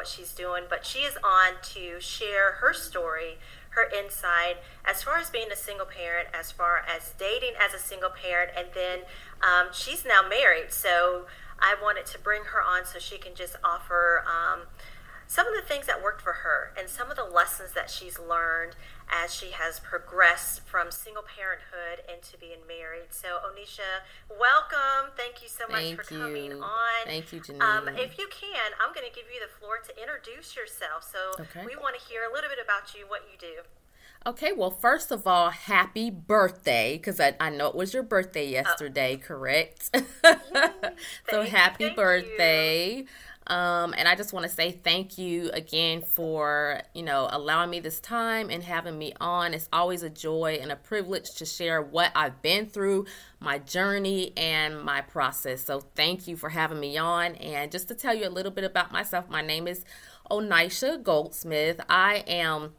what she's doing. But she is on to share her story, her insight as far as being a single parent, as far as dating as a single parent, and then um, she's now married. So I wanted to bring her on so she can just offer. Um, some of the things that worked for her and some of the lessons that she's learned as she has progressed from single parenthood into being married. So, Onisha, welcome. Thank you so much Thank for you. coming on. Thank you, Janine. Um, if you can, I'm going to give you the floor to introduce yourself. So, Okay. we want to hear a little bit about you, what you do. Okay, well, first of all, happy birthday, because I, I know it was your birthday yesterday, correct? so happy thank birthday. Um, and I just want to say thank you again for, you know, allowing me this time and having me on. It's always a joy and a privilege to share what I've been through, my journey, and my process. So thank you for having me on. And just to tell you a little bit about myself, my name is Onisha Goldsmith. I am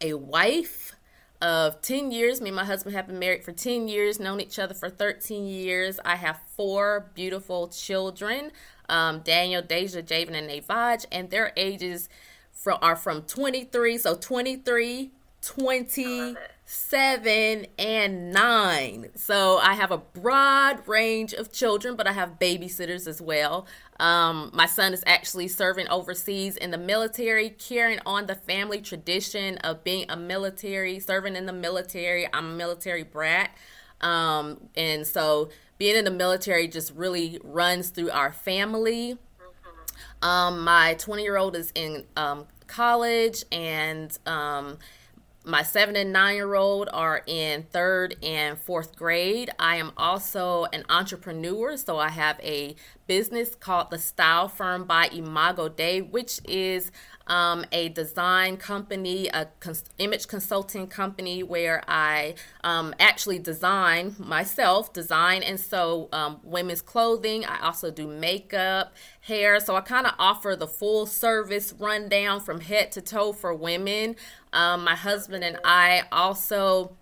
a wife of 10 years. Me and my husband have been married for 10 years, known each other for 13 years. I have four beautiful children um, Daniel, Deja, Javen, and Navaj, and their ages from, are from 23, so 23, 27, and 9. So I have a broad range of children, but I have babysitters as well. Um, my son is actually serving overseas in the military, carrying on the family tradition of being a military, serving in the military. I'm a military brat. Um, and so being in the military just really runs through our family. Um, my 20 year old is in um, college, and um, my seven and nine year old are in third and fourth grade. I am also an entrepreneur, so I have a business called the Style Firm by Imago Dei, which is um, a design company, a cons- image consulting company where I um, actually design myself, design and sew um, women's clothing. I also do makeup, hair. So I kind of offer the full service rundown from head to toe for women. Um, my husband and I also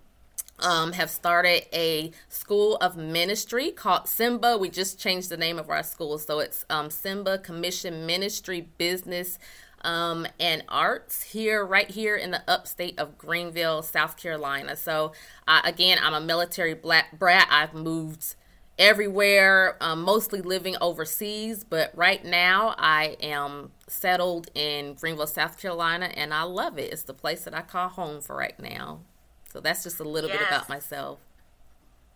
um, have started a school of ministry called Simba. We just changed the name of our school, so it's um, Simba Commission Ministry Business um, and Arts here, right here in the upstate of Greenville, South Carolina. So, uh, again, I'm a military black brat. I've moved everywhere, um, mostly living overseas, but right now I am settled in Greenville, South Carolina, and I love it. It's the place that I call home for right now. So that's just a little bit about myself.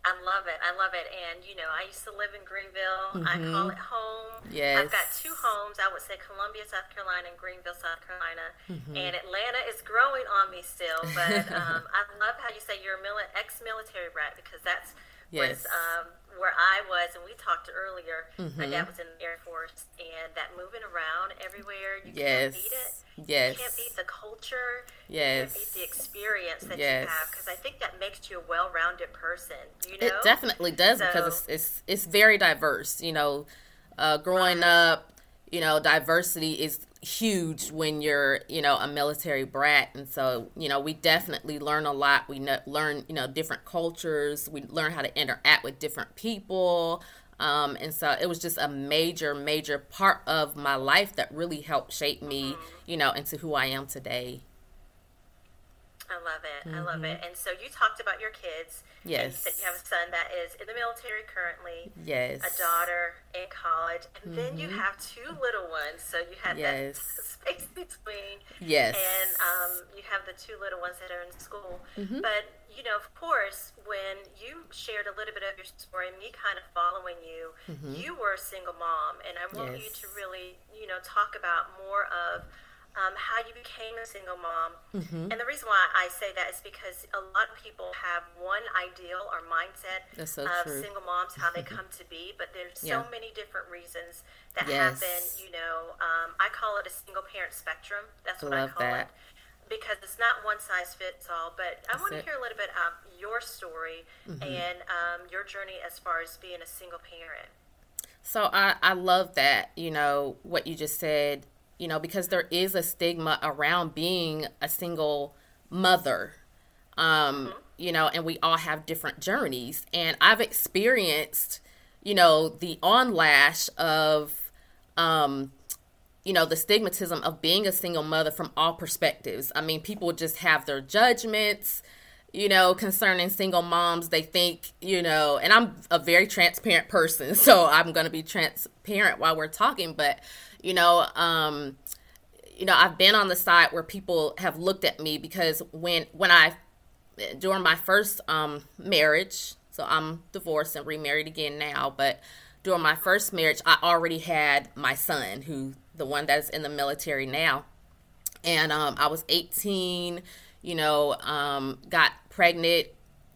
I love it. I love it. And, you know, I used to live in Greenville. I call it home. Mm-hmm. Yes. I've got two homes. I would say Columbia, South Carolina, and Greenville, South Carolina. Mm-hmm. And Atlanta is growing on me still. But um, I love how you say you're a mili- ex military brat because that's Yes. was um, where I was. And we talked earlier. My Mm-hmm. dad was in the Air Force. And that moving around everywhere, you Yes. can't beat it. Yes. You can't beat the culture. Yes. You can't beat the experience that Yes. you have because I think that makes you a well-rounded person. You know, It definitely does because it's, it's it's very diverse. You know, uh, growing up, you know, diversity is huge when you're you know a military brat, and so you know we definitely learn a lot. We kn- learn you know different cultures. We learn how to interact with different people. Um, and so it was just a major, major part of my life that really helped shape me, Mm-hmm. you know, into who I am today. I love it. I love it. And so you talked about your kids. You Mm-hmm. Yes. said you have a son that is in the military currently, Yes. a daughter in college, and then you have two little ones. So you have Mm-hmm. Yes. that space between. Yes. And um, you have the two little ones that are in school. Mm-hmm. But, you know, of course, when you shared a little bit of your story, me kind of following you, you were a single mom. And I want you Mm-hmm. To really, you know, talk about more of um, how you became a single mom. Mm-hmm. And the reason why I say that is because a lot of people have one ideal or mindset so of true. single moms, how they come to be, but there's so Yeah. many different reasons that Yes. happen. You know, um, I call it a single parent spectrum. That's what I call that. it. Because it's not one size fits all, but I That's want to it. Mm-hmm. hear a little bit of your story and um, your journey as far as being a single parent. So I, I love that, you know, what you just said, you know, because there is a stigma around being a single mother. Um, mm-hmm. you know, and we all have different journeys. And I've experienced, you know, the onlash of um, you know, the stigmatism of being a single mother from all perspectives. I mean, people just have their judgments, you know, concerning single moms. They think, you know, and I'm a very transparent person, so I'm going to be transparent while we're talking, but you know, um you know, I've been on the side where people have looked at me because when when I during my first um marriage, so I'm divorced and remarried again now, but during my first marriage, I already had my son who the one that's in the military now. And um, I was 18, you know, um, got pregnant,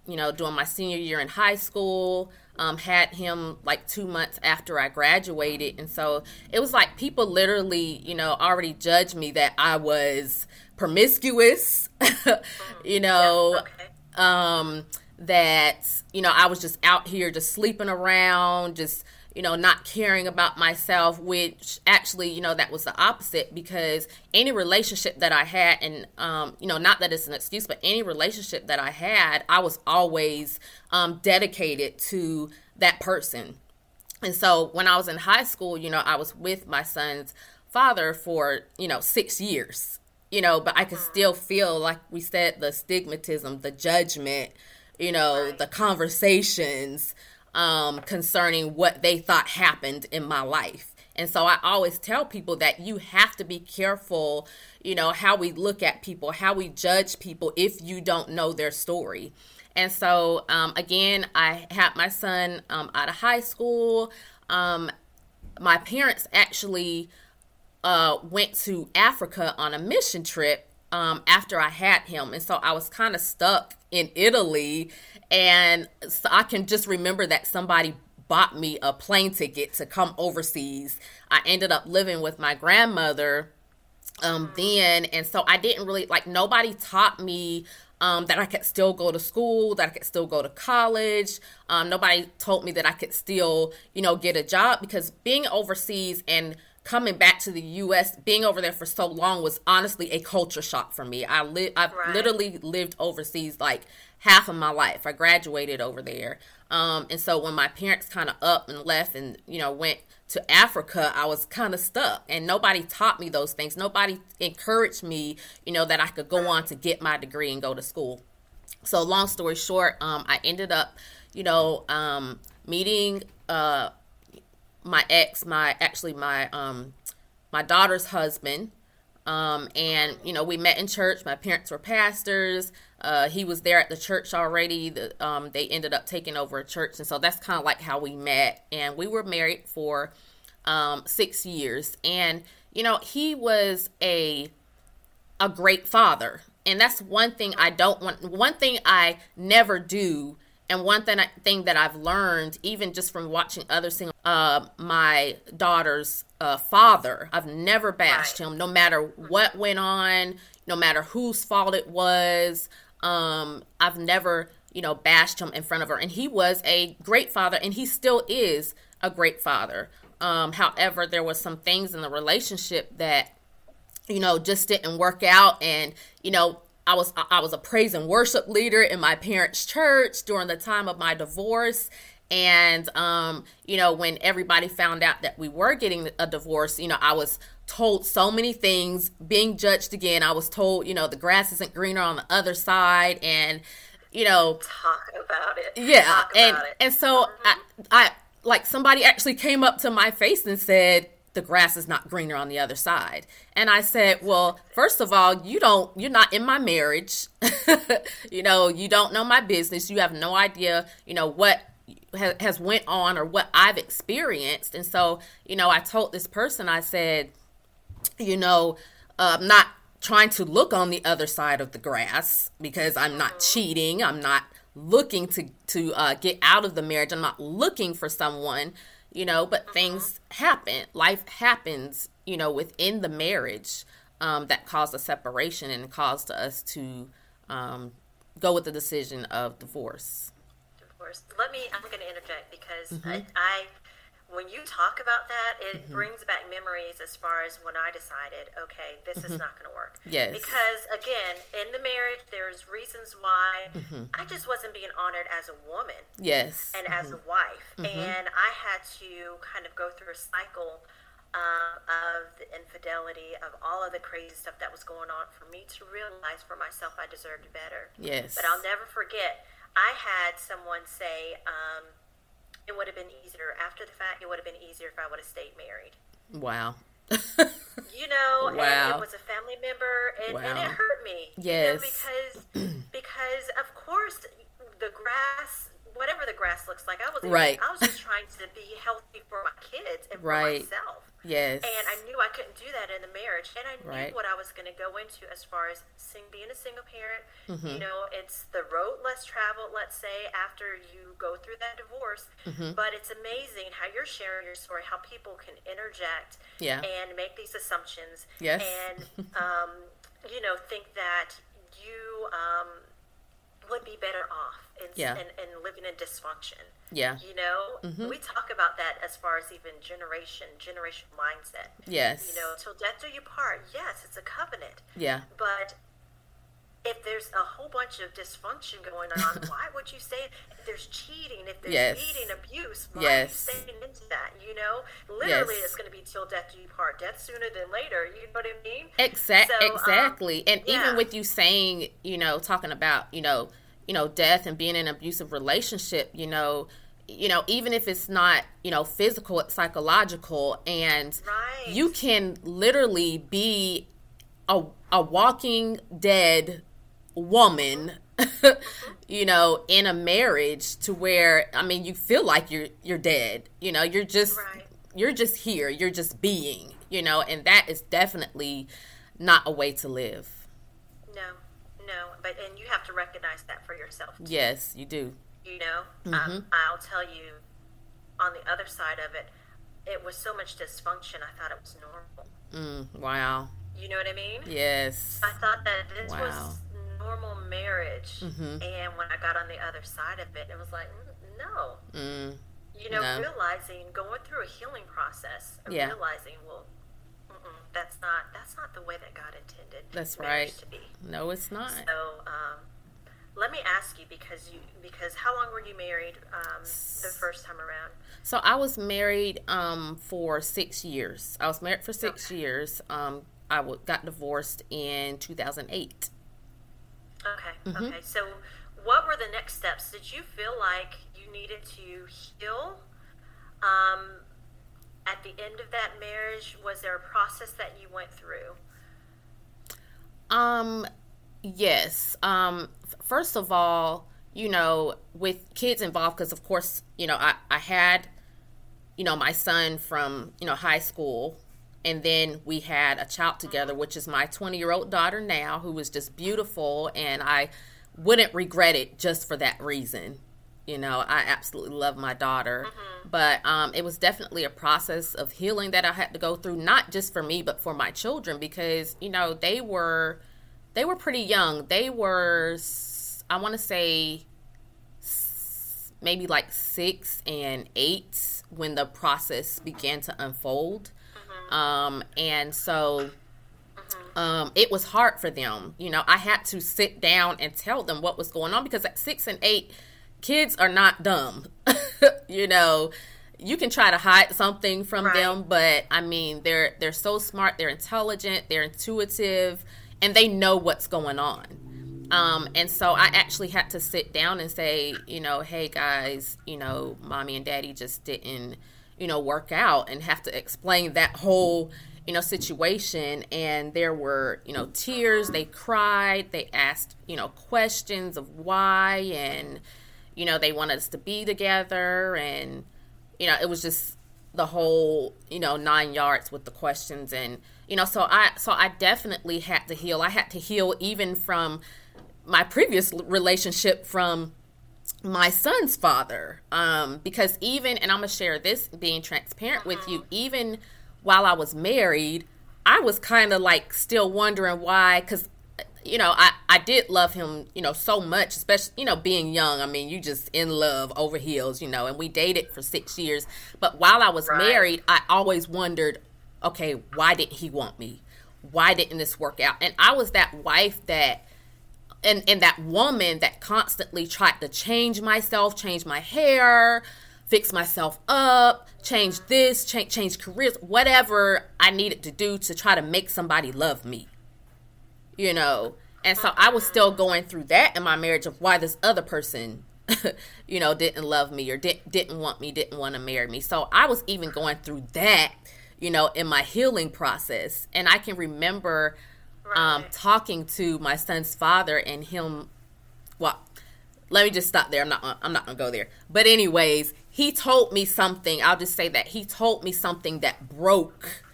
you know, during my senior year in high school. Um, had him like two months after I graduated. And so it was like people literally, you know, already judged me that I was promiscuous, you know, yeah, okay. um, that, you know, I was just out here just sleeping around, just you know, not caring about myself, which actually, you know, that was the opposite because any relationship that I had, and, um, you know, not that it's an excuse, but any relationship that I had, I was always um, dedicated to that person. And so when I was in high school, you know, I was with my son's father for, you know, six years, you know, but I could still feel, like we said, the stigmatism, the judgment, you know, the conversations um, concerning what they thought happened in my life. And so I always tell people that you have to be careful, you know, how we look at people, how we judge people if you don't know their story. And so, um, again, I had my son um, out of high school. Um, my parents actually uh, went to Africa on a mission trip um, after I had him. And so I was kind of stuck in Italy. And so I can just remember that somebody bought me a plane ticket to come overseas. I ended up living with my grandmother um, then. And so I didn't really, like, nobody taught me um, that I could still go to school, that I could still go to college. Um, nobody told me that I could still, you know, get a job because being overseas and coming back to the U.S., being over there for so long was honestly a culture shock for me. I li- I've right. literally lived overseas like half of my life. I graduated over there, um, and so when my parents kind of up and left and you know went to Africa, I was kind of stuck, and nobody taught me those things. Nobody encouraged me, you know, that I could go on to get my degree and go to school. So long story short, um, I ended up, you know, um, meeting. Uh, my ex, my actually my um my daughter's husband. Um, and you know, we met in church. My parents were pastors. Uh, he was there at the church already. The, um, they ended up taking over a church, and so that's kind of like how we met. And we were married for um, six years. And you know, he was a a great father, and that's one thing I don't want. One thing I never do and one thing, thing that I've learned, even just from watching other single, uh, my daughter's uh, father, I've never bashed right. him, no matter what went on, no matter whose fault it was. Um, I've never, you know, bashed him in front of her. And he was a great father, and he still is a great father. Um, however, there was some things in the relationship that, you know, just didn't work out. And, you know, I was I was a praise and worship leader in my parents' church during the time of my divorce. And um, you know, when everybody found out that we were getting a divorce, you know, I was told so many things, being judged again. I was told, you know, the grass isn't greener on the other side, and you know, talk about it. Yeah, Talk and it. and so I, I like somebody actually came up to my face and said, the grass is not greener on the other side. And I said, well, first of all, you don't, you're not in my marriage. you know, you don't know my business. You have no idea, you know, what has went on or what I've experienced. And so, you know, I told this person, I said, you know, uh, I'm not trying to look on the other side of the grass because I'm not cheating. I'm not looking to to uh, get out of the marriage. I'm not looking for someone you know, but things happen. Life happens, you know, within the marriage um, that caused a separation and caused us to um, go with the decision of divorce. Divorce. Let me, I'm going to interject because mm-hmm. I, I when you talk about that, it mm-hmm. brings back memories as far as when I decided, okay, this mm-hmm. is not going to work. Yes. Because again, in the marriage, there's reasons why mm-hmm. I just wasn't being honored as a woman. Yes. And as a mm-hmm. wife, mm-hmm. and I had to kind of go through a cycle. Uh, of the infidelity, of all of the crazy stuff that was going on, for me to realize for myself I deserved better. Yes. But I'll never forget, I had someone say, um, it would have been easier after the fact. It would have been easier if I would have stayed married. Wow. you know, wow. it was a family member, and, wow. and it hurt me. Yes, you know, because because of course the grass, whatever the grass looks like, I was right. I was just trying to be healthy for my kids and for right. myself. Yes. And I knew I couldn't do that in the marriage. And I knew right. what I was going to go into as far as sing, being a single parent. Mm-hmm. You know, it's the road less traveled, let's say, after you go through that divorce. Mm-hmm. But it's amazing how you're sharing your story, how people can interject yeah. and make these assumptions. Yes. And, um, you know, think that you um, would be better off in, yeah. in, in living in dysfunction. Yeah. You know, mm-hmm. we talk about that as far as even generation, generation mindset. Yes. You know, till death do you part. Yes, it's a covenant. Yeah. But if there's a whole bunch of dysfunction going on, why would you say If there's cheating, if there's yes. beating, abuse, why yes. are you staying into that? You know, literally, yes. it's going to be till death do you part. Death sooner than later. You know what I mean? Exact, so, exactly. Um, and yeah. even with you saying, you know, talking about, you know, you know, death and being in an abusive relationship, you know, you know, even if it's not, you know, physical, it's psychological. And right. you can literally be a, a walking dead woman, you know, in a marriage to where, I mean, you feel like you're, you're dead, you know, you're just, right. you're just here, you're just being, you know, and that is definitely not a way to live. No, no, but, and you have to recognize that for yourself. Too. Yes, you do. You know, mm-hmm. um, I'll tell you on the other side of it, it was so much dysfunction. I thought it was normal. Mm, wow. You know what I mean? Yes. I thought that this wow. was normal marriage, mm-hmm. and when I got on the other side of it, it was like, mm, no. Mm, you know, no. realizing going through a healing process, yeah. realizing, well, that's not that's not the way that God intended. That's right. To be. No, it's not. So, um, let me ask you because you because how long were you married um, the first time around? So I was married um, for six years. I was married for six okay. years. Um, I w- got divorced in 2008. Okay. Mm-hmm. Okay. So, what were the next steps? Did you feel like you needed to heal? Um, at the end of that marriage, was there a process that you went through? Um, yes. Um, first of all, you know, with kids involved, because of course, you know, I, I had, you know, my son from, you know, high school. And then we had a child together, which is my 20 year old daughter now, who was just beautiful. And I wouldn't regret it just for that reason. You know, I absolutely love my daughter. Mm-hmm. But um, it was definitely a process of healing that I had to go through, not just for me, but for my children, because, you know, they were they were pretty young. They were I want to say maybe like six and eight when the process began to unfold. Mm-hmm. Um, and so mm-hmm. um, it was hard for them. You know, I had to sit down and tell them what was going on because at six and eight, kids are not dumb. you know, you can try to hide something from right. them, but I mean, they're they're so smart, they're intelligent, they're intuitive, and they know what's going on. Um, and so I actually had to sit down and say, you know, hey guys, you know, mommy and daddy just didn't, you know, work out and have to explain that whole, you know, situation. And there were, you know, tears. They cried. They asked, you know, questions of why. And, you know, they wanted us to be together. And, you know, it was just the whole, you know, nine yards with the questions. And, you know, so I, so I definitely had to heal. I had to heal even from, my previous relationship from my son's father um, because even and i'm gonna share this being transparent uh-huh. with you even while i was married i was kind of like still wondering why because you know, I, I did love him, you know, so much, especially, you know, being young. I mean, you just in love over heels, you know, and we dated for six years. But while I was right. married, I always wondered, okay, why didn't he want me? Why didn't this work out? And I was that wife that, and, and that woman that constantly tried to change myself, change my hair, fix myself up, change this, change change careers, whatever I needed to do to try to make somebody love me. You know, and so I was still going through that in my marriage of why this other person you know didn't love me or didn't didn't want me, didn't want to marry me. So I was even going through that, you know, in my healing process. And I can remember um, right. um talking to my son's father and him well let me just stop there. I'm not I'm not going to go there. But anyways, he told me something. I'll just say that he told me something that broke,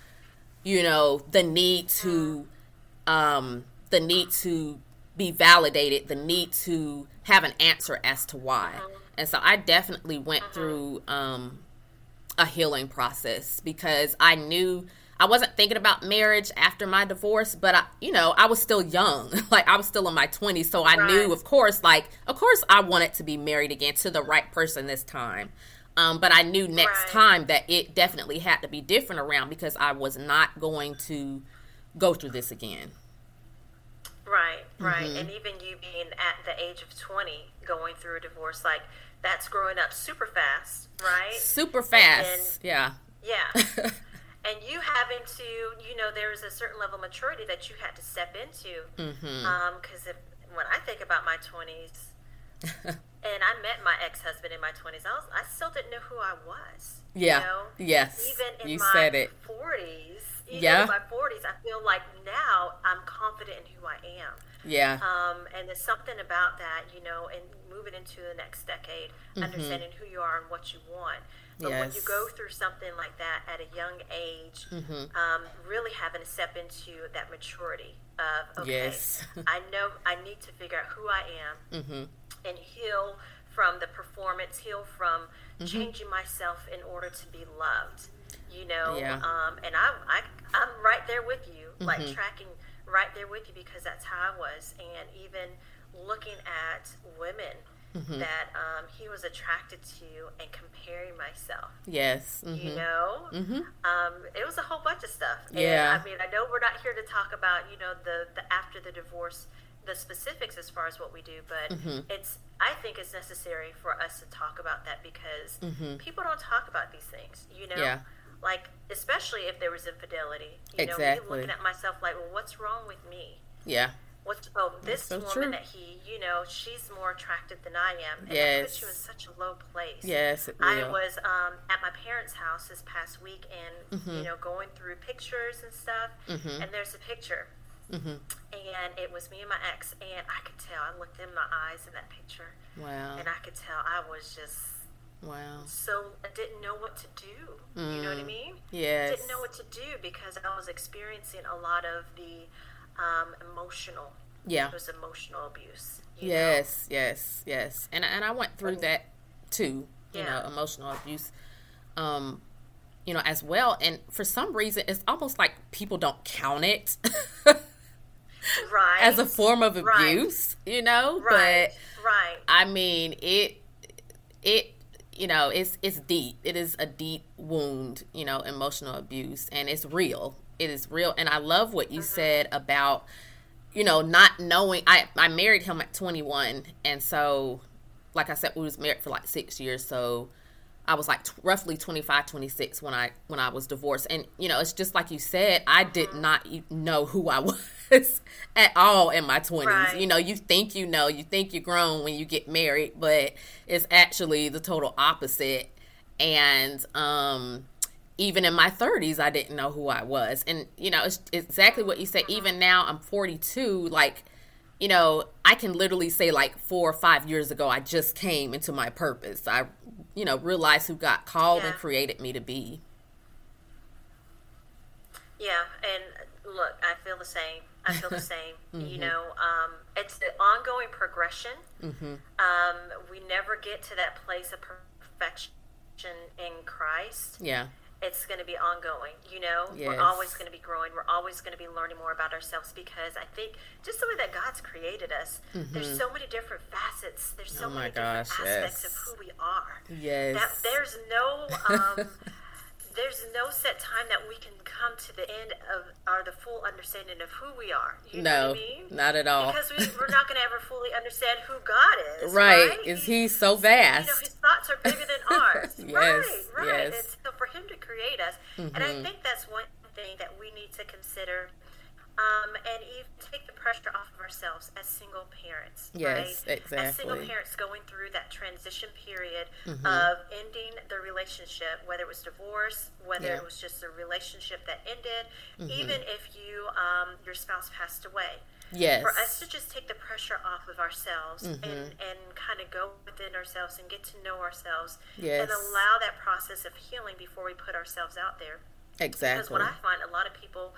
you know, the need to, um, the need to be validated, the need to have an answer as to why. And so I definitely went through um, a healing process because I knew I wasn't thinking about marriage after my divorce, but I, you know, I was still young. like I was still in my 20s, so I right. knew of course like of course I wanted to be married again to the right person this time. Um, but I knew next right. time that it definitely had to be different around because I was not going to go through this again. Right, right. Mm-hmm. And even you being at the age of 20 going through a divorce, like that's growing up super fast, right? Super fast. yeah. Yeah. and you having to, you know, there's a certain level of maturity that you had to step into. Because mm-hmm. um, when I think about my 20s, and I met my ex husband in my 20s, I, was, I still didn't know who I was. Yeah. You know? Yes. Even in you my said it. 40s, even yeah. in my 40s, I feel like now I'm confident in who I am. Yeah. Um, and there's something about that, you know, and moving into the next decade, mm-hmm. understanding who you are and what you want. But yes. when you go through something like that at a young age, mm-hmm. um, really having to step into that maturity of, okay, yes. I know I need to figure out who I am mm-hmm. and heal from the performance, heal from mm-hmm. changing myself in order to be loved. You know, yeah. um, and I, I, I'm right there with you, like mm-hmm. tracking right there with you because that's how I was. And even looking at women mm-hmm. that um, he was attracted to and comparing myself. Yes. Mm-hmm. You know? Mm-hmm. Um, it was a whole bunch of stuff. And, yeah. I mean, I know we're not here to talk about, you know, the, the after the divorce, the specifics as far as what we do, but mm-hmm. it's, I think it's necessary for us to talk about that because mm-hmm. people don't talk about these things, you know? Yeah like especially if there was infidelity. You exactly. know, me looking at myself like, well, what's wrong with me? Yeah. What's oh this so woman true. that he you know she's more attractive than I am and yes. puts you in such a low place. Yes, I was um, at my parents' house this past week and mm-hmm. you know going through pictures and stuff mm-hmm. and there's a picture mm-hmm. and it was me and my ex and I could tell I looked in my eyes in that picture. Wow. And I could tell I was just Wow. So I didn't know what to do. Mm. You know what I mm. mean? Yes. I didn't know what to do because I was experiencing a lot of the um, emotional. Yeah. It was emotional abuse. yes, know? yes, yes. And and I went through that too. You yeah. know, emotional abuse. Um, you know, as well. And for some reason, it's almost like people don't count it. right. As a form of abuse, right. you know. Right. But right. I mean, it it you know it's it's deep. It is a deep wound you know emotional abuse and it's real. It is real. And i love what you mm-hmm. said about you know not knowing i i married him at 21 and so like i said we was married for like six years so I was like t- roughly 25, 26 when I when I was divorced, and you know it's just like you said, I did mm-hmm. not know who I was at all in my twenties. Right. You know, you think you know, you think you're grown when you get married, but it's actually the total opposite. And um, even in my 30s, I didn't know who I was, and you know, it's exactly what you said. Mm-hmm. Even now, I'm 42. Like you know, I can literally say like four or five years ago, I just came into my purpose. I, you know, realized who God called yeah. and created me to be. Yeah, and look, I feel the same. I feel the same. mm-hmm. You know, um, it's the ongoing progression. Mm-hmm. Um, we never get to that place of perfection in Christ. Yeah. It's going to be ongoing. You know, Yes. we're always going to be growing. We're always going to be learning more about ourselves because I think just the way that God's created us, there's so many different facets. There's so Mm-hmm. Oh many different gosh, aspects yes. of who we are. Yes. That there's no. Um, There's no set time that we can come to the end of or the full understanding of who we are. You know no, what I mean? not at all. Because we, we're not going to ever fully understand who God is. right? Right? Is he so you know, vast? his thoughts are bigger than ours. Yes, right, right. yes. Mm-hmm. And so for him to create us, and I think that's one thing that we need to consider, um, and even take the pressure off of ourselves as single parents. Yes, right? As single parents going through that transition period Mm-hmm. of ending the relationship, whether it was divorce, whether Yeah. it was just a relationship that ended, Mm-hmm. even if you um, your spouse passed away Yes. for us to just take the pressure off of ourselves Mm-hmm. and, and kind of go within ourselves and get to know ourselves Yes. and allow that process of healing before we put ourselves out there. Exactly. Because what I find a lot of people,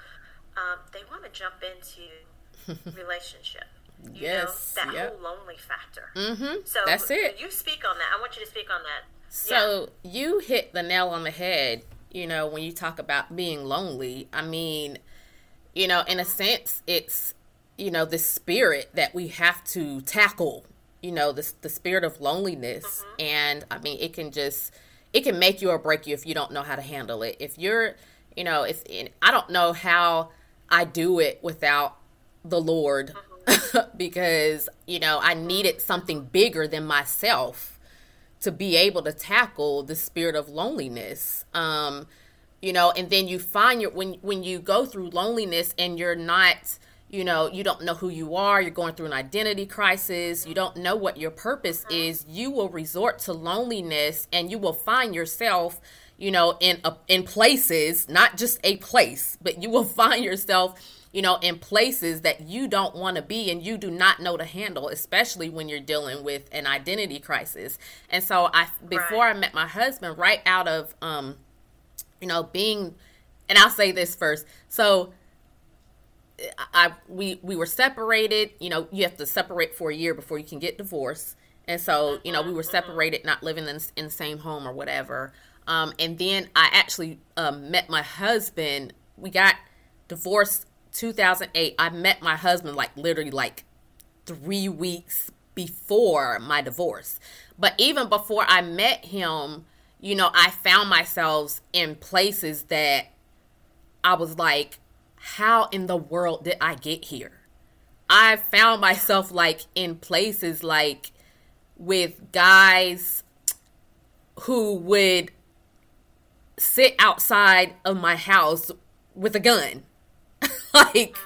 um, they want to jump into relationship. You Yes, know, that yep. whole lonely factor. mm-hmm. So That's it. You speak on that. I want you to speak on that. So you hit the nail on the head, you know, when you talk about being lonely. I mean, you know, in a sense, it's, you know, the spirit that we have to tackle, you know, the, the spirit of loneliness. And I mean, it can just, it can make you or break you if you don't know how to handle it. If you're, you know, if, I don't know how I do it without the Lord because, you know, I needed something bigger than myself to be able to tackle the spirit of loneliness. Um you know and then you find your when when you go through loneliness and you're not you know you don't know who you are you're going through an identity crisis you don't know what your purpose is you will resort to loneliness and you will find yourself you know in a, in places not just a place but you will find yourself you know, in places that you don't want to be and you do not know to handle, especially when you're dealing with an identity crisis. And so I before Right. I met my husband, right out of um, you know, being and I'll say this first. So I we we were separated, you know, you have to separate for a year before you can get divorced. And so, you know, we were separated, not living in, in the same home or whatever. Um, and then I actually um, met my husband. We got divorced 2008. I met my husband like literally like three weeks before my divorce. But even before I met him, you know, I found myself in places that I was like, how in the world did I get here? I found myself like in places like with guys who would sit outside of my house with a gun. like,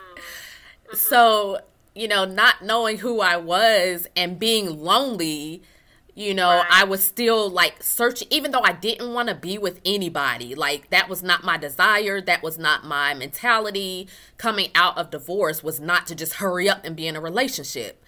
so, you know, not knowing who I was and being lonely, you know, Right. I was still like searching, even though I didn't want to be with anybody. Like, that was not my desire. That was not my mentality. Coming out of divorce was not to just hurry up and be in a relationship.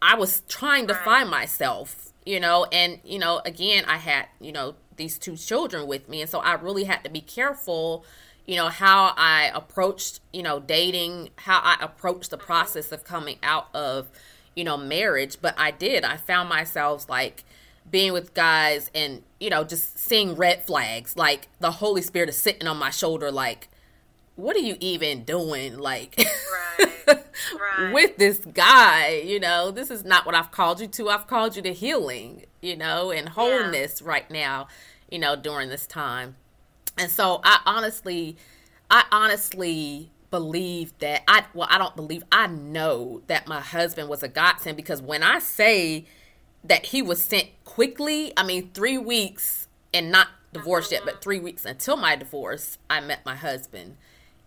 I was trying to Right. find myself, you know, and, you know, again, I had, you know, these two children with me. And so I really had to be careful, you know, how I approached, you know, dating, how I approached the mm-hmm. process of coming out of, you know, marriage. But I did. I found myself like being with guys and, you know, just seeing red flags. Like the Holy Spirit is sitting on my shoulder, like, what are you even doing? Like, Right. Right. with this guy, you know, this is not what I've called you to. I've called you to healing, you know, and wholeness right now, you know, during this time. And so I honestly, I honestly believe that I, well, I don't believe, I know that my husband was a godsend because when I say that he was sent quickly, I mean, three weeks and not divorced yet, uh-huh. but three weeks until my divorce, I met my husband.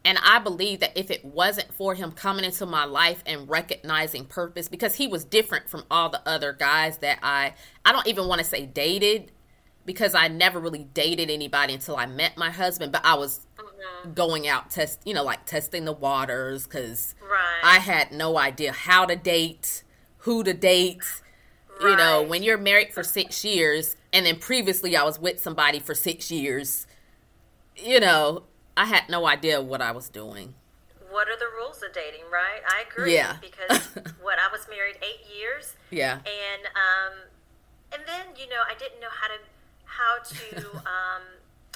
And I believe that if it wasn't for him coming into my life and recognizing purpose, because he was different from all the other guys that I, I don't even want to say dated, because I never really dated anybody until I met my husband, but I was mm-hmm. going out test, you know, like testing the waters because Right. I had no idea how to date, who to date. You know, when you're married for six years, and then previously I was with somebody for six years, you know, I had no idea what I was doing. what are the rules of dating, right? I agree. Yeah. Because what I was married eight years, Yeah. and um, and then you know I didn't know how to how to um,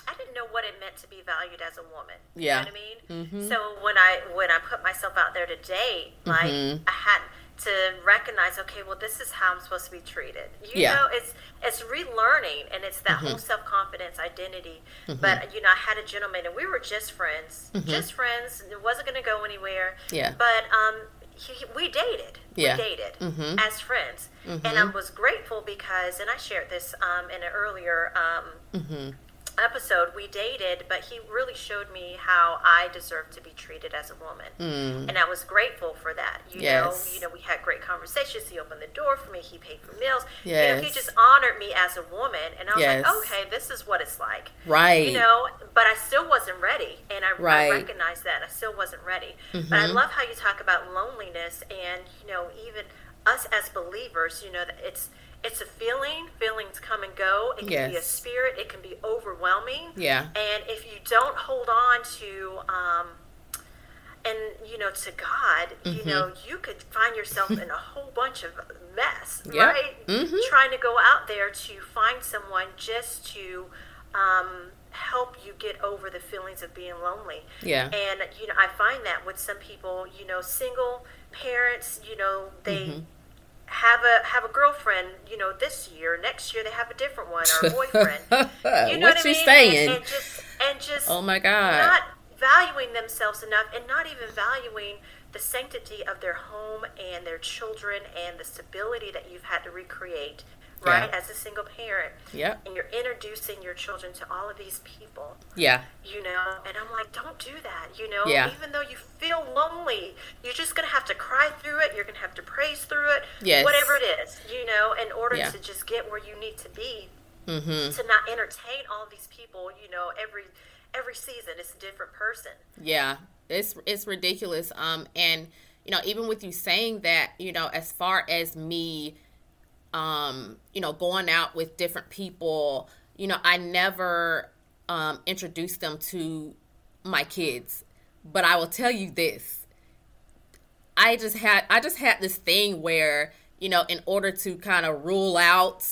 I didn't know what it meant to be valued as a woman. You Yeah. know what I mean? Mm-hmm. So when I when I put myself out there to date, like Mhm. I had to recognize, okay, well, this is how I'm supposed to be treated. You Yeah. know, it's it's relearning, and it's that Mm-hmm. whole self confidence identity. But you know, I had a gentleman, and we were just friends, just friends. It wasn't going to go anywhere. Mm-hmm. Yeah. But um, he, he- we dated. Yeah. We dated Mhm. as friends, and I was grateful because, and I shared this um, in an earlier um, Mm-hmm. Episode. We dated, but he really showed me how I deserve to be treated as a woman, Mm. and I was grateful for that. You Yes. know, you know, we had great conversations. He opened the door for me. He paid for meals. You know, he just honored me as a woman, and I was Yes. like, okay, this is what it's like. Right. You know, but I still wasn't ready, and I, Right. I recognized that I still wasn't ready. But I Mhm. love how you talk about loneliness, and you know, even us as believers, you know, that it's it's a feeling. Feelings come and go. It can be a spirit. It can be overwhelming. Yeah. And if you don't hold on to, um, and you know, to God, you Mhm. know, you could find yourself in a whole bunch of mess, Yep. right? Mhm. Trying to go out there to find someone just to um, help you get over the feelings of being lonely. Yeah. And you know, I find that with some people, you know, single parents, you know, they Mhm. Have a have a girlfriend, you know, this year, next year they have a different one or a boyfriend. You know what what I mean? saying? And, and just and just oh my God. not valuing themselves enough and not even valuing the sanctity of their home and their children and the stability that you've had to recreate right Yeah. as a single parent Yeah. and you're introducing your children to all of these people Yeah. you know and i'm like don't do that you know Yeah. even though you feel lonely you're just gonna have to cry through it you're gonna have to praise through it Yes. whatever it is you know in order Yeah. to just get where you need to be Mm-hmm. to not entertain all these people you know every every season it's a different person Yeah, it's it's ridiculous. Um, and you know, even with you saying that, you know, as far as me, um, you know, going out with different people, you know, I never um introduced them to my kids, but I will tell you this: I just had I just had this thing where you know, in order to kind of rule out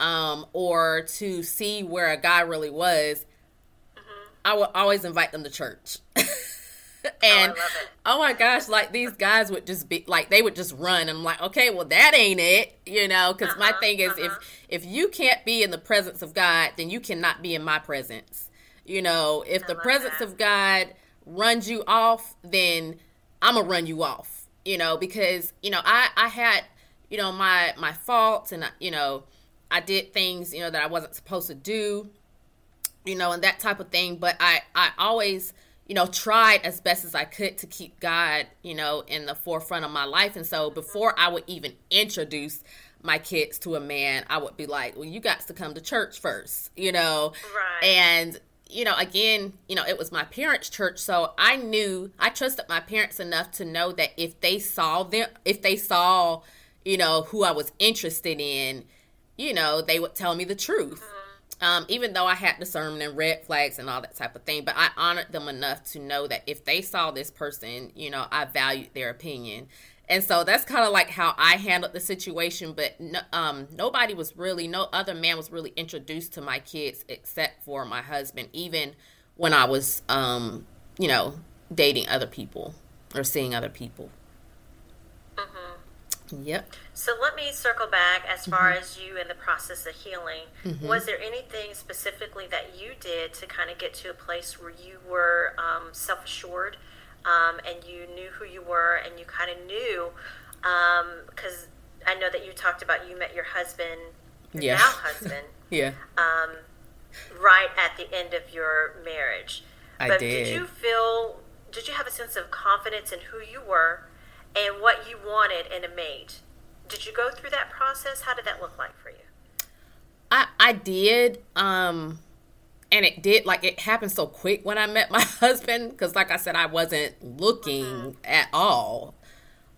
um, or to see where a guy really was, I would always invite them to church. and it. oh my gosh, like these guys would just be like they would just run. I'm like, okay, well that ain't it, you know, because my Uh-huh, thing is uh-huh. if if you can't be in the presence of God, then you cannot be in my presence. You know, if the presence that. of God runs you off, then I'm gonna run you off. You know, because you know I I had you know my my faults and you know I did things you know that I wasn't supposed to do you know, and that type of thing. But I, I always, you know, tried as best as I could to keep God, you know, in the forefront of my life. And so before I would even introduce my kids to a man, I would be like, well, you got to come to church first, you know? Right. And, you know, again, you know, it was my parents' church. So I knew, I trusted my parents enough to know that if they saw them, if they saw, you know, who I was interested in, you know, they would tell me the truth um, even though I had discernment and red flags and all that type of thing. But I honored them enough to know that if they saw this person, you know, I valued their opinion. And so that's kind of like how I handled the situation. But no, um, nobody was really, no other man was really introduced to my kids except for my husband, even when I was, um, you know, dating other people or seeing other people. Yep. So let me circle back as far Mm-hmm. as you in the process of healing. Was there anything specifically that you did to kind of get to a place where you were um, self assured um, and you knew who you were and you kind of knew? Because I know that you talked about you met your husband, your Yeah. now husband, Yeah. um, right at the end of your marriage. I but did. did you feel, did you have a sense of confidence in who you were and what you wanted in a mate? Did you go through that process? How did that look like for you? I I did um and it did like it happened so quick when I met my husband cuz like I said I wasn't looking at all.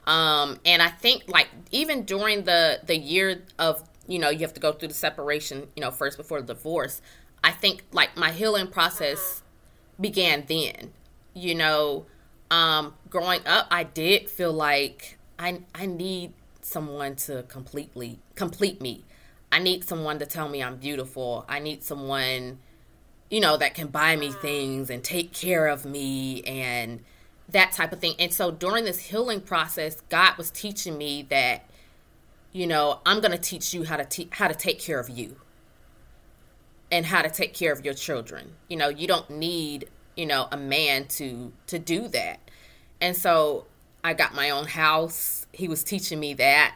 Um and I think like even during the the year of you know you have to go through the separation, you know, first before the divorce. I think like my healing process began then. You know, um growing up I did feel like I I need someone to completely complete me. I need someone to tell me I'm beautiful. I need someone you know, that can buy me things and take care of me and that type of thing. And so during this healing process, God was teaching me that, you know, I'm going to teach you how to te- how to take care of you and how to take care of your children. You know, you don't need, you know, a man to to do that. And so I got my own house. He was teaching me that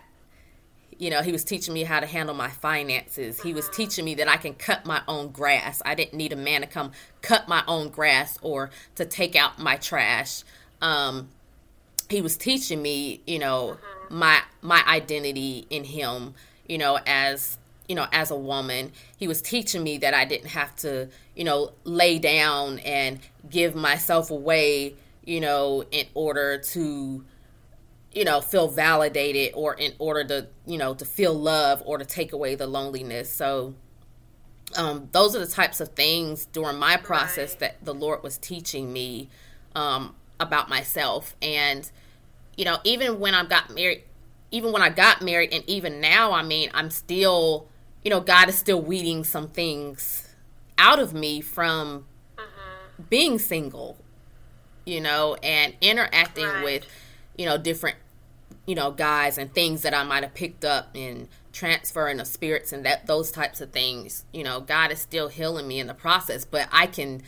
you know, he was teaching me how to handle my finances. He was teaching me that I can cut my own grass. I didn't need a man to come cut my own grass or to take out my trash. Um, he was teaching me, you know, my my identity in him, you know, as you know, as a woman. He was teaching me that I didn't have to, you know, lay down and give myself away, you know, in order to you know feel validated or in order to you know to feel love or to take away the loneliness. So um, those are the types of things during my process Right. that the lord was teaching me um, about myself. And you know even when i got married even when i got married and even now i mean i'm still you know god is still weeding some things out of me from being single you know and interacting Right. with you know different you know guys and things that i might have picked up in transferring of spirits and that those types of things. You know god is still healing me in the process but i can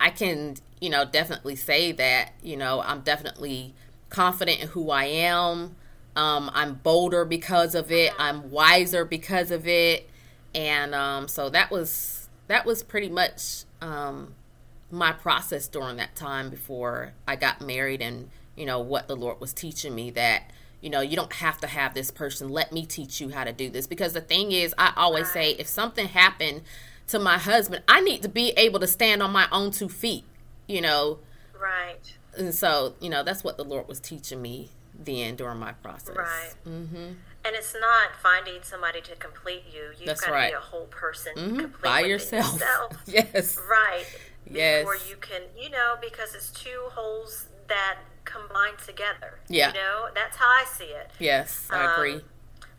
i can you know definitely say that you know i'm definitely confident in who i am. Um, i'm bolder because of it. I'm wiser because of it. And um, so that was that was pretty much um, my process during that time before I got married and you know what the Lord was teaching me that you know you don't have to have this person let me teach you how to do this because the thing is I always say if something happened to my husband I need to be able to stand on my own two feet you know Right. and so you know that's what the Lord was teaching me then during my process Right. mm-hmm. And it's not finding somebody to complete you. You've That's got to right. be a whole person hmm complete by yourself yourself. yes Right. Yes. Before you can, you know, because it's two wholes that combine together. Yeah. You know, that's how I see it. yes I Um, agree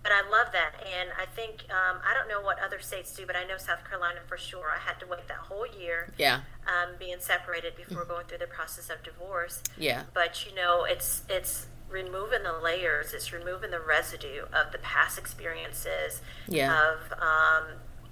But I love that, and I think um, I don't know what other states do, but I know South Carolina for sure. I had to wait that whole year, yeah um, being separated before going through the process of divorce. yeah But you know, it's it's removing the layers, it's removing the residue of the past experiences, Yeah. of um,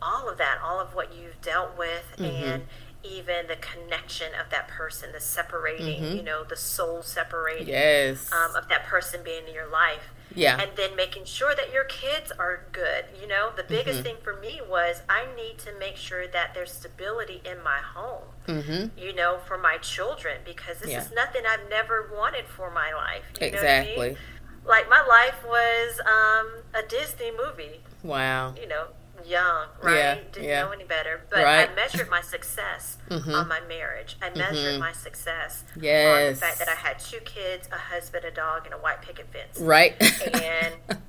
all of that, all of what you've dealt with, Mm-hmm. and even the connection of that person, the separating, Mm-hmm. you know, the soul separating yes um, of that person being in your life. Yeah. And then making sure that your kids are good. You know, the biggest Mm-hmm. thing for me was I need to make sure that there's stability in my home, mm-hmm. you know, for my children because this Yeah. is nothing I've never wanted for my life. You know what I exactly mean? Like my life was um, a Disney movie, wow you know, young, right? Yeah, Didn't yeah. know any better. But Right. I measured my success Mhm. on my marriage. I measured Mhm. my success on the Yes. fact that I had two kids, a husband, a dog, and a white picket fence. right And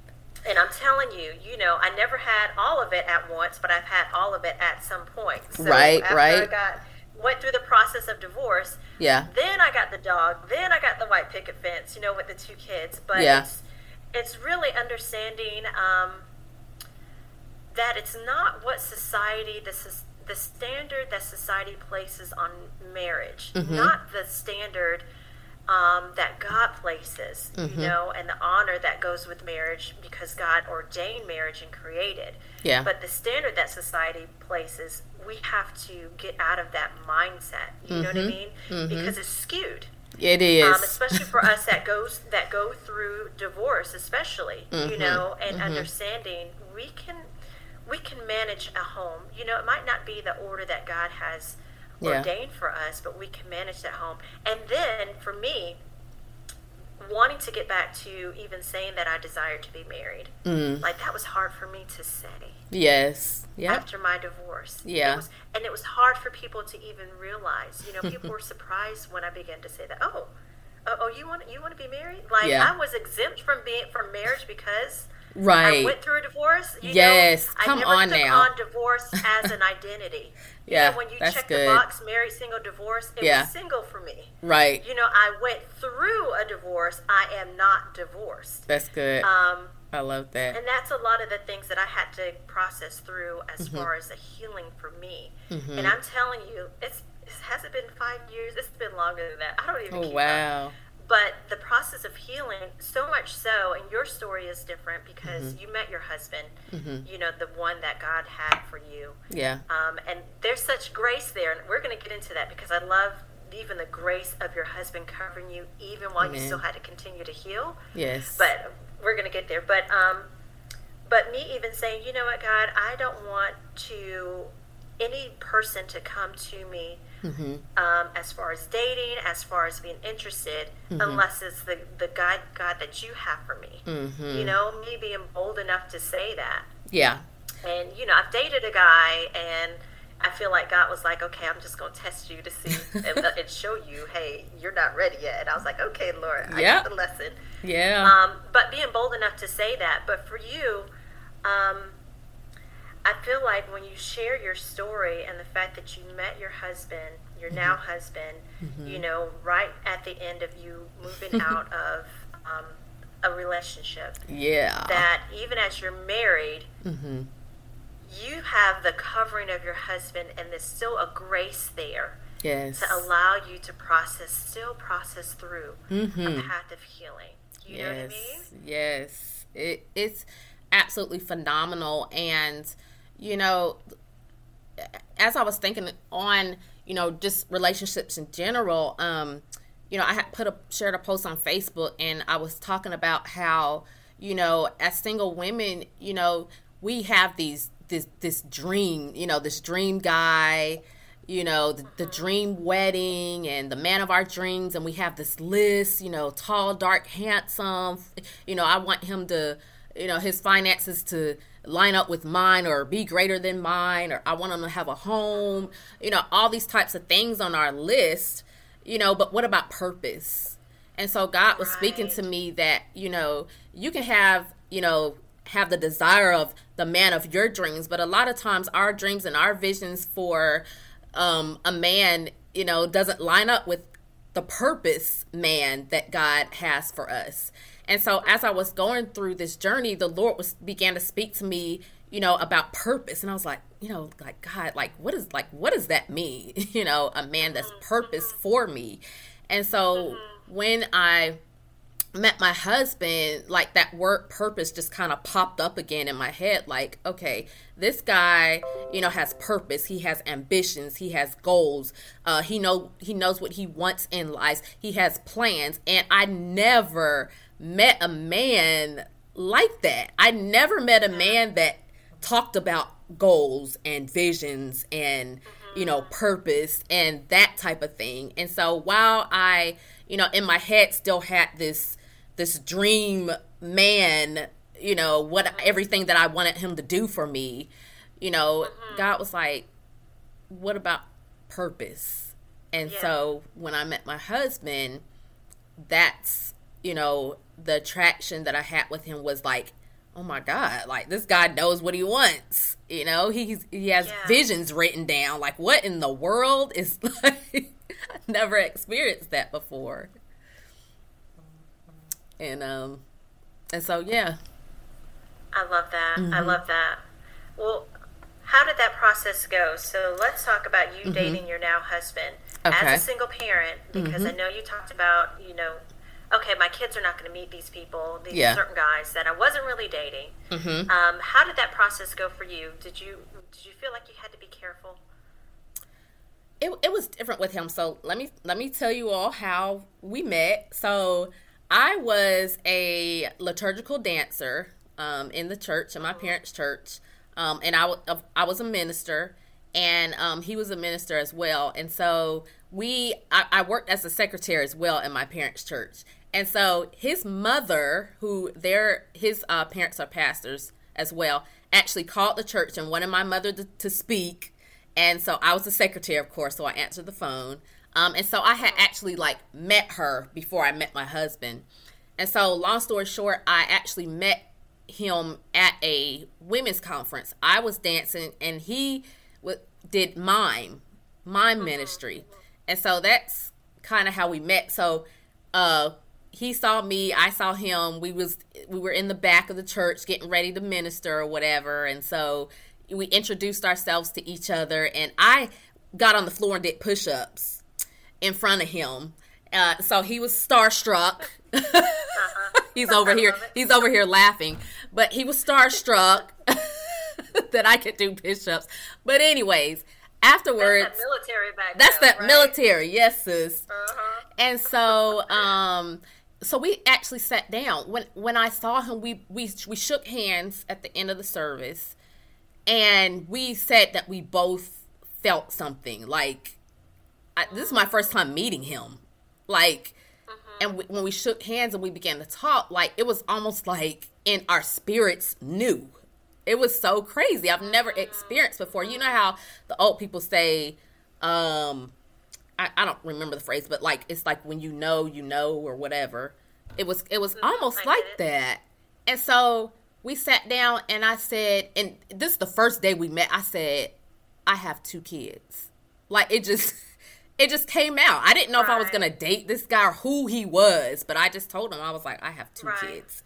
and I'm telling you, you know, I never had all of it at once, but I've had all of it at some point. So Right, after I right. got went through the process of divorce, yeah then I got the dog, then I got the white picket fence, you know, with the two kids. But Yeah. it's it's really understanding um, that it's not what society this is the standard that society places on marriage, Mm-hmm. not the standard um, that God places, Mm-hmm. you know, and the honor that goes with marriage because God ordained marriage and created. Yeah. But the standard that society places, we have to get out of that mindset. You know what I mean? Because it's skewed it is um, especially for us that goes that go through divorce, especially you Mm-hmm. know, and understanding we can we can manage a home. You know, it might not be the order that God has Yeah. ordained for us, but we can manage that home. And then for me, wanting to get back to even saying that I desired to be married, Mm. like that was hard for me to say yes yeah after my divorce. Yeah. It was, and it was hard for people to even realize. You know, people were surprised when I began to say that. Oh, oh, oh you want you want to be married? Like Yeah. I was exempt from being from marriage because I right went through a divorce. You Yes, know, come I never on took now. on divorce as an identity. You Yeah, know, when you check good. the box, married, single, divorce, it Yeah. was single for me. right You know, I went through a divorce. I am not divorced. that's good Um, I love that. And that's a lot of the things that I had to process through as mm-hmm. far as a healing for me. Mm-hmm. And I'm telling you, it's it hasn't been five years. It's been longer than that. I don't even. Oh wow! Up. But the process of healing, so much so, and your story is different because mm-hmm. you met your husband. Mm-hmm. You know, the one that God had for you. Yeah. Um, and there's such grace there, and we're going to get into that because I love even the grace of your husband covering you, even while Amen. you still had to continue to heal. Yes. But we're going to get there. But um, but me even saying, you know what, God, I don't want to any person to come to me mm-hmm. um, as far as dating, as far as being interested, mm-hmm. unless it's the the God God that you have for me. Mm-hmm. You know, me being bold enough to say that. Yeah. And you know, I've dated a guy and I feel like God was like, okay, I'm just going to test you to see and, and, show you, hey, you're not ready yet. And I was like, okay, Lord, I yep. got the lesson. Yeah. Um, but being bold enough to say that. But for you, um, I feel like when you share your story and the fact that you met your husband, your mm-hmm. now husband, mm-hmm. you know, right at the end of you moving out of um, a relationship. Yeah. That even as you're married, mm-hmm you have the covering of your husband, and there's still a grace there. Yes. To allow you to process, still process through mm-hmm. a path of healing. You yes. know what I mean? Yes. It, it's absolutely phenomenal. And, you know, as I was thinking on, you know, just relationships in general, um, you know, I had put a shared a post on Facebook and I was talking about how, you know, as single women, you know, we have these this this dream, you know, this dream guy, you know, the, the, dream wedding and the man of our dreams, and we have this list, you know, tall, dark, handsome. You know, I want him to, you know, his finances to line up with mine or be greater than mine, or I want him to have a home. You know, all these types of things on our list. You know, but what about purpose? And so God was right. speaking to me that you know you can have you know have the desire of the man of your dreams but a lot of times our dreams and our visions for um, a man you know doesn't line up with the purpose man that god has for us and so as i was going through this journey the lord was began to speak to me you know about purpose and i was like you know like god like what is like what does that mean you know a man that's mm-hmm, purpose mm-hmm. for me and so mm-hmm. when i met my husband, like that word purpose just kind of popped up again in my head. Like, okay, this guy, you know, has purpose. He has ambitions. He has goals. Uh, he know he knows what he wants in life. He has plans. And I never met a man like that. I never met a man that talked about goals and visions and you know purpose and that type of thing. And so while I, you know, in my head still had this this dream man, you know, what everything that I wanted him to do for me, you know, mm-hmm. God was like, what about purpose? And yeah. so when I met my husband, that's, you know, the attraction that I had with him was like, oh my God, like this guy knows what he wants. You know, he's he has yeah. visions written down. Like what in the world is like I never experienced that before and um and so yeah i love that mm-hmm. i love that well how did that process go so let's talk about you mm-hmm. dating your now husband okay. as a single parent because mm-hmm. i know you talked about you know okay my kids are not going to meet these people these yeah. certain guys that i wasn't really dating mm-hmm. um, how did that process go for you did you did you feel like you had to be careful it, it was different with him so let me let me tell you all how we met so I was a liturgical dancer um, in the church, in my parents' church, um, and I, w- I was a minister, and um, he was a minister as well. And so we, I, I worked as a secretary as well in my parents' church. And so his mother, who their his uh, parents are pastors as well, actually called the church and wanted my mother to, to speak. And so I was the secretary, of course, so I answered the phone. Um, and so I had actually like met her before I met my husband. And so, long story short, I actually met him at a women's conference. I was dancing, and he w- did mime, mime ministry, and so that's kind of how we met. So, uh, he saw me, I saw him. We was we were in the back of the church getting ready to minister or whatever, and so we introduced ourselves to each other, and I got on the floor and did push-ups in front of him. Uh, so he was starstruck. He's over here. He's over here laughing, but he was starstruck that I could do push-ups. But anyways, afterwards, that's that military background. That's that right? military, yes, sis. Uh-huh. And so, um, so we actually sat down. When when I saw him. We we we shook hands at the end of the service, and we said that we both felt something. Like I, this is my first time meeting him. Like mm-hmm. and we, when we shook hands and we began to talk like it was almost like in our spirits knew. It was so crazy. I've never experienced before. You know how the old people say um I, I don't remember the phrase but like it's like when you know you know or whatever it was it was almost like that and so we sat down and I said, and this is the first day we met. I said, I have two kids. Like it just, it just came out. I didn't know right. if I was gonna date this guy or who he was, but I just told him I was like, I have two right. kids.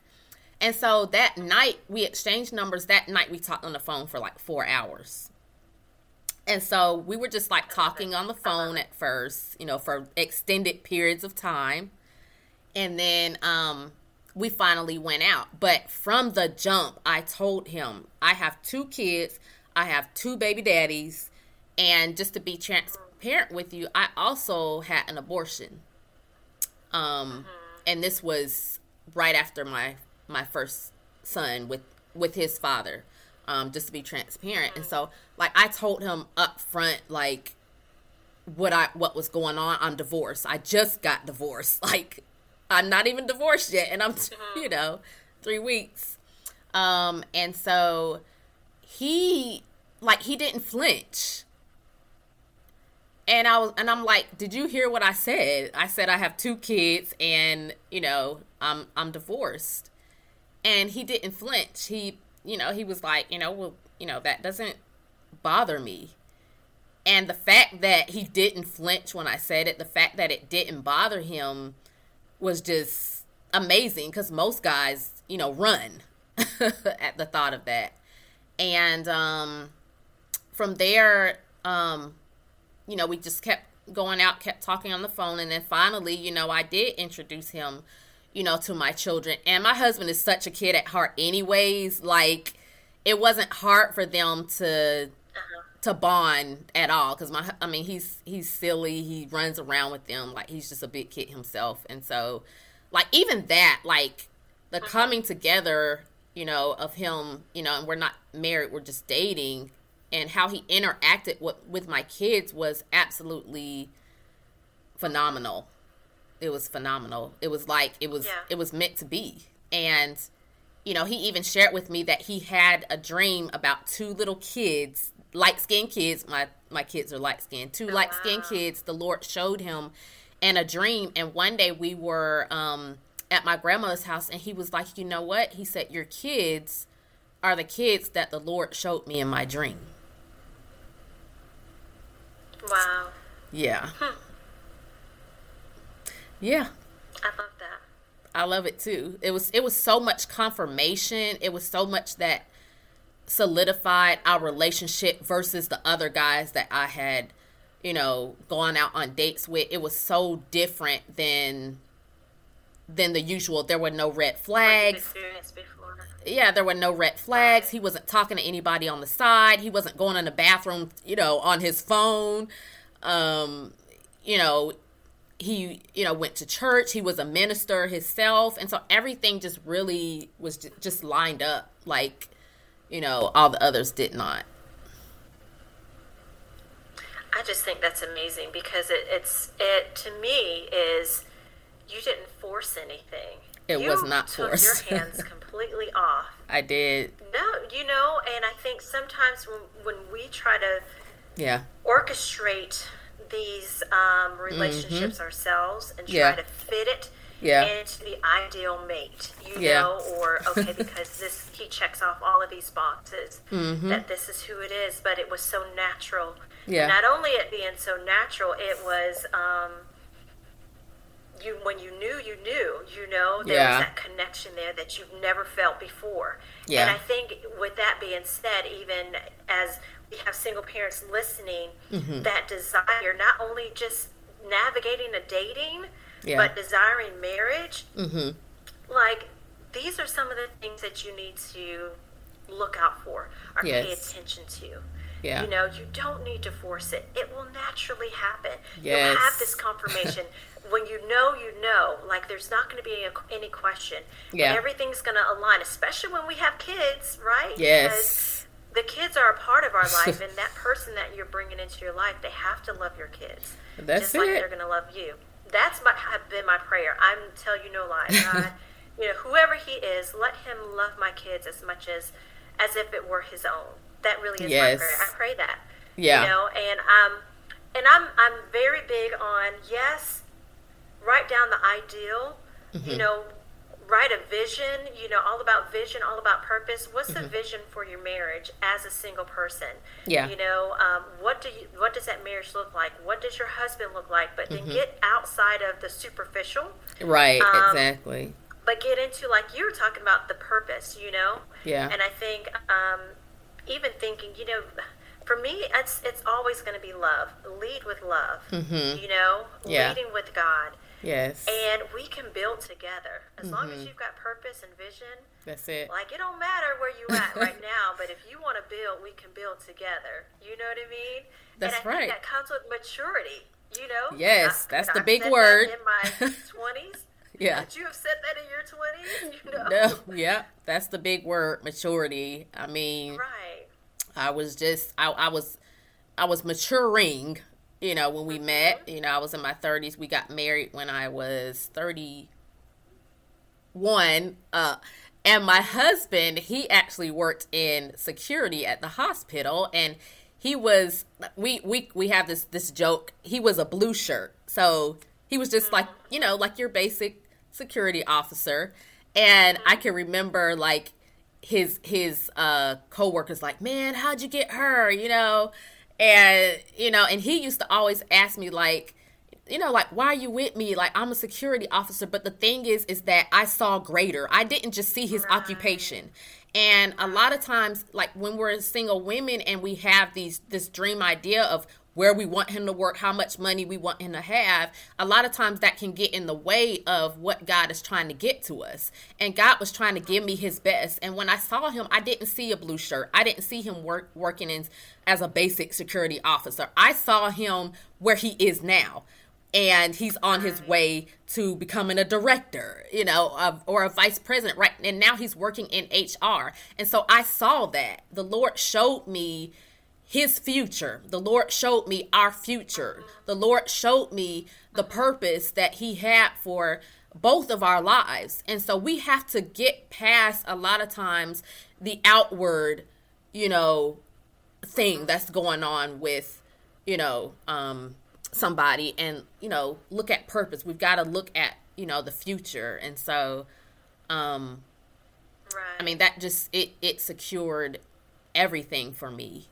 And so that night we exchanged numbers. That night we talked on the phone for like four hours. And so we were just like talking on the phone at first, you know, for extended periods of time. And then um we finally went out. But from the jump, I told him I have two kids, I have two baby daddies, and just to be transparent with you, I also had an abortion. Um, mm-hmm. and this was right after my my first son with with his father. Um, just to be transparent, and so like I told him up front, like what I what was going on. I'm divorced. I just got divorced. Like I'm not even divorced yet, and I'm, you know, three weeks. Um, and so he, like, he didn't flinch. And I was, and I'm like, did you hear what I said? I said I have two kids, and you know, I'm I'm divorced. And he didn't flinch. He, you know, he was like, you know, well, you know, that doesn't bother me. And the fact that he didn't flinch when I said it, the fact that it didn't bother him was just amazing because most guys, you know, run at the thought of that. And um, from there, um, you know, we just kept going out, kept talking on the phone. And then finally, you know, I did introduce him, you know, to my children. And my husband is such a kid at heart, anyways. Like, it wasn't hard for them to to bond at all because my I mean he's he's silly he runs around with them like he's just a big kid himself and so like even that like the uh-huh. coming together you know of him you know and we're not married we're just dating and how he interacted with with my kids was absolutely phenomenal it was phenomenal it was like it was yeah. it was meant to be and you know he even shared with me that he had a dream about two little kids light skinned kids. My my kids are light skinned. Two oh, light skinned wow. kids. The Lord showed him in a dream. And one day we were um, at my grandmother's house, and he was like, "You know what?" He said, "Your kids are the kids that the Lord showed me in my dream." Wow. Yeah. Hmm. Yeah. I love that. I love it too. It was it was so much confirmation. It was so much that solidified our relationship versus the other guys that I had, you know, gone out on dates with. It was so different than than the usual. There were no red flags. Yeah, there were no red flags. He wasn't talking to anybody on the side. He wasn't going in the bathroom, you know, on his phone. Um, you know, he you know went to church he was a minister himself and so everything just really was just lined up like you know, all the others did not. I just think that's amazing because it, it's it to me is you didn't force anything. It you was not took forced. your hands completely off. I did. No, you know, and I think sometimes when when we try to yeah orchestrate these um, relationships mm-hmm. ourselves and try yeah. to fit it yeah. into the ideal mate, you yeah. know, or okay, because this he checks off all of these boxes mm-hmm. that this is who it is, but it was so natural. Yeah. Not only it being so natural, it was um, you when you knew you knew you know there Yeah. was that connection there that you've never felt before Yeah. and i think with that being said even as we have single parents listening Mm-hmm. that desire not only just navigating a dating Yeah. but desiring marriage Mm-hmm. like these are some of the things that you need to look out for or pay attention to Yeah. you know you don't need to force it it will naturally happen Yes. you'll have this confirmation when you know you know like there's not going to be a, any question Yeah. and everything's going to align especially when we have kids right Yes. because the kids are a part of our life and that person that you're bringing into your life they have to love your kids That's just like they're going to love you that's my have been my prayer i'm tell you no lie god you know whoever he is let him love my kids as much as as if it were his own that really is Yes. my prayer i pray that Yeah. you know and um and i'm i'm very big on yes write down the ideal Mm-hmm. you know write a vision you know all about vision all about purpose what's Mm-hmm. the vision for your marriage as a single person Yeah. you know um, what do you what does that marriage look like what does your husband look like but Mm-hmm. then get outside of the superficial Right. Um, exactly. but get into like you were talking about the purpose you know Yeah. and i think um, even thinking you know for me it's it's always going to be love lead with love Mhm. you know Yeah. leading with god Yes. and we can build together as long Mm-hmm. as you've got purpose and vision That's it. like it don't matter where you at right now but if you want to build we can build together you know what i mean That's and I right. think that comes with maturity you know Yes, I- that's the big said that word. in my 20s Yeah. Could you have said that in your 20s you know No, yeah, that's the big word, maturity. I mean, right I was just I, I was I was maturing, you know, when we met. You know, I was in my thirties. We got married when I was thirty one. Uh and my husband, he actually worked in security at the hospital and he was we we we have this this joke. He was a blue shirt. So he was just like, you know, like your basic security officer. And I can remember like his his uh coworkers like, "Man, how'd you get her?" you know? And you know, and he used to always ask me like, you know, like, why are you with me? Like, I'm a security officer, but the thing is, is that I saw greater. I didn't just see his occupation. And a lot of times, like when we're single women and we have these this dream idea of where we want him to work, how much money we want him to have, a lot of times that can get in the way of what God is trying to get to us. And God was trying to give me his best. And when I saw him, I didn't see a blue shirt. I didn't see him work working in as a basic security officer. I saw him where he is now and he's on his way to becoming a director, you know, of, or a vice president, right? And now he's working in HR. And so I saw that. The Lord showed me his future. The Lord showed me our future. The Lord showed me the purpose that he had for both of our lives. And so we have to get past a lot of times the outward, you know, thing that's going on with, you know, um somebody and you know look at purpose we've got to look at you know the future and so um right i mean that just it it secured everything for me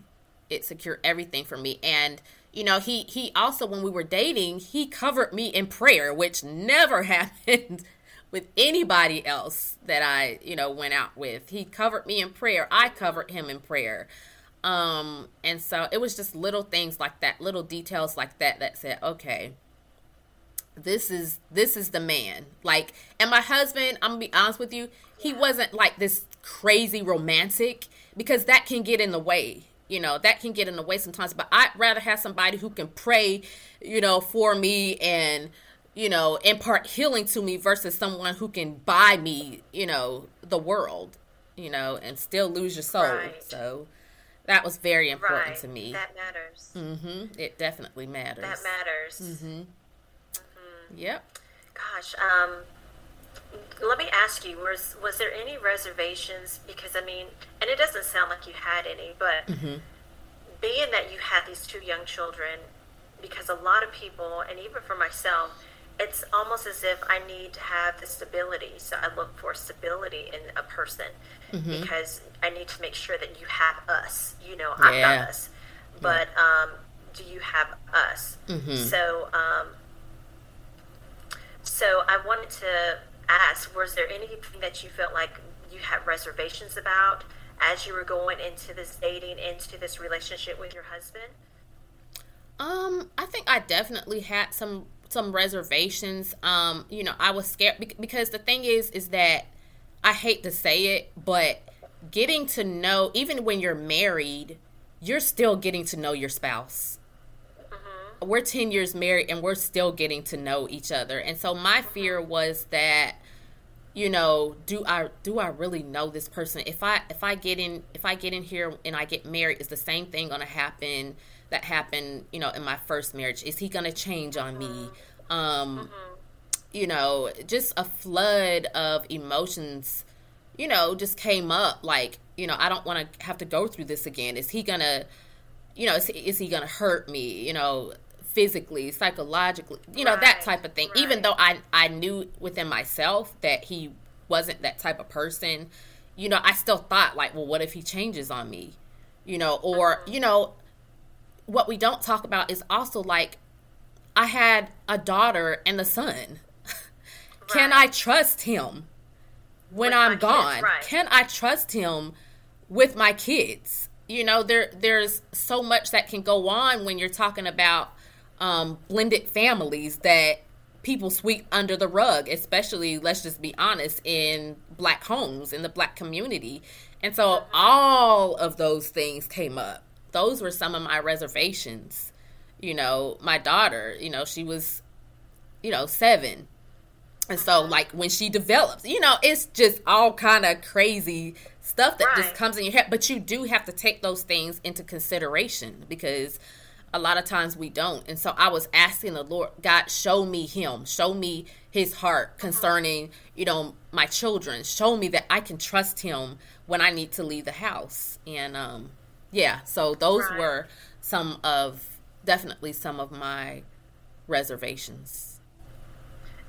it secured everything for me. And you know he he also when we were dating he covered me in prayer which never happened with anybody else that i you know went out with. He covered me in prayer. I covered him in prayer. Um and so it was just little things like that little details like that that said okay this is this is the man. Like and my husband i'm gonna be honest with you he wasn't like this crazy romantic because that can get in the way you know that can get in the way sometimes but i'd rather have somebody who can pray you know for me and you know impart healing to me versus someone who can buy me you know the world you know and still lose your soul. Right. so that was very important right. to me. That matters. Mm-hmm. It definitely matters. That matters. Mm-hmm. Yep. Gosh, um, let me ask you: was was there any reservations? Because I mean, and it doesn't sound like you had any, but being that you had these two young children, because a lot of people, and even for myself, it's almost as if I need to have the stability. So I look for stability in a person because I need to make sure that you have us. You know, I've Yeah. got us, but um, do you have us? So. Um, so I wanted to ask: Was there anything that you felt like you had reservations about as you were going into this dating, into this relationship with your husband? Um, I think I definitely had some some reservations. Um, you know, I was scared because the thing is, is that I hate to say it, but getting to know, even when you're married, you're still getting to know your spouse. We're 10 years married and we're still getting to know each other. And so my fear was that you know, do I do I really know this person? If I if I get in if I get in here and I get married, is the same thing going to happen that happened, you know, in my first marriage? Is he going to change on me? Um mm-hmm. you know, just a flood of emotions, you know, just came up like, you know, I don't want to have to go through this again. Is he going to you know, is, is he going to hurt me? You know, physically, psychologically, you know, right, that type of thing. Right. Even though I I knew within myself that he wasn't that type of person, you know, I still thought like, well, what if he changes on me? You know, or uh-huh. you know, what we don't talk about is also like I had a daughter and a son. Right. Can I trust him when with I'm gone? Kids, Can I trust him with my kids? You know, there there's so much that can go on when you're talking about um, blended families that people sweep under the rug, especially, let's just be honest, in black homes, in the black community. And so all of those things came up. Those were some of my reservations. You know, my daughter, you know, she was, you know, seven. And so, like, when she develops, you know, it's just all kind of crazy stuff that right. just comes in your head. But you do have to take those things into consideration because a lot of times we don't. And so I was asking the Lord, God, show me him, show me his heart concerning, you know, my children. Show me that I can trust him when I need to leave the house. And um yeah, so those right. were some of definitely some of my reservations.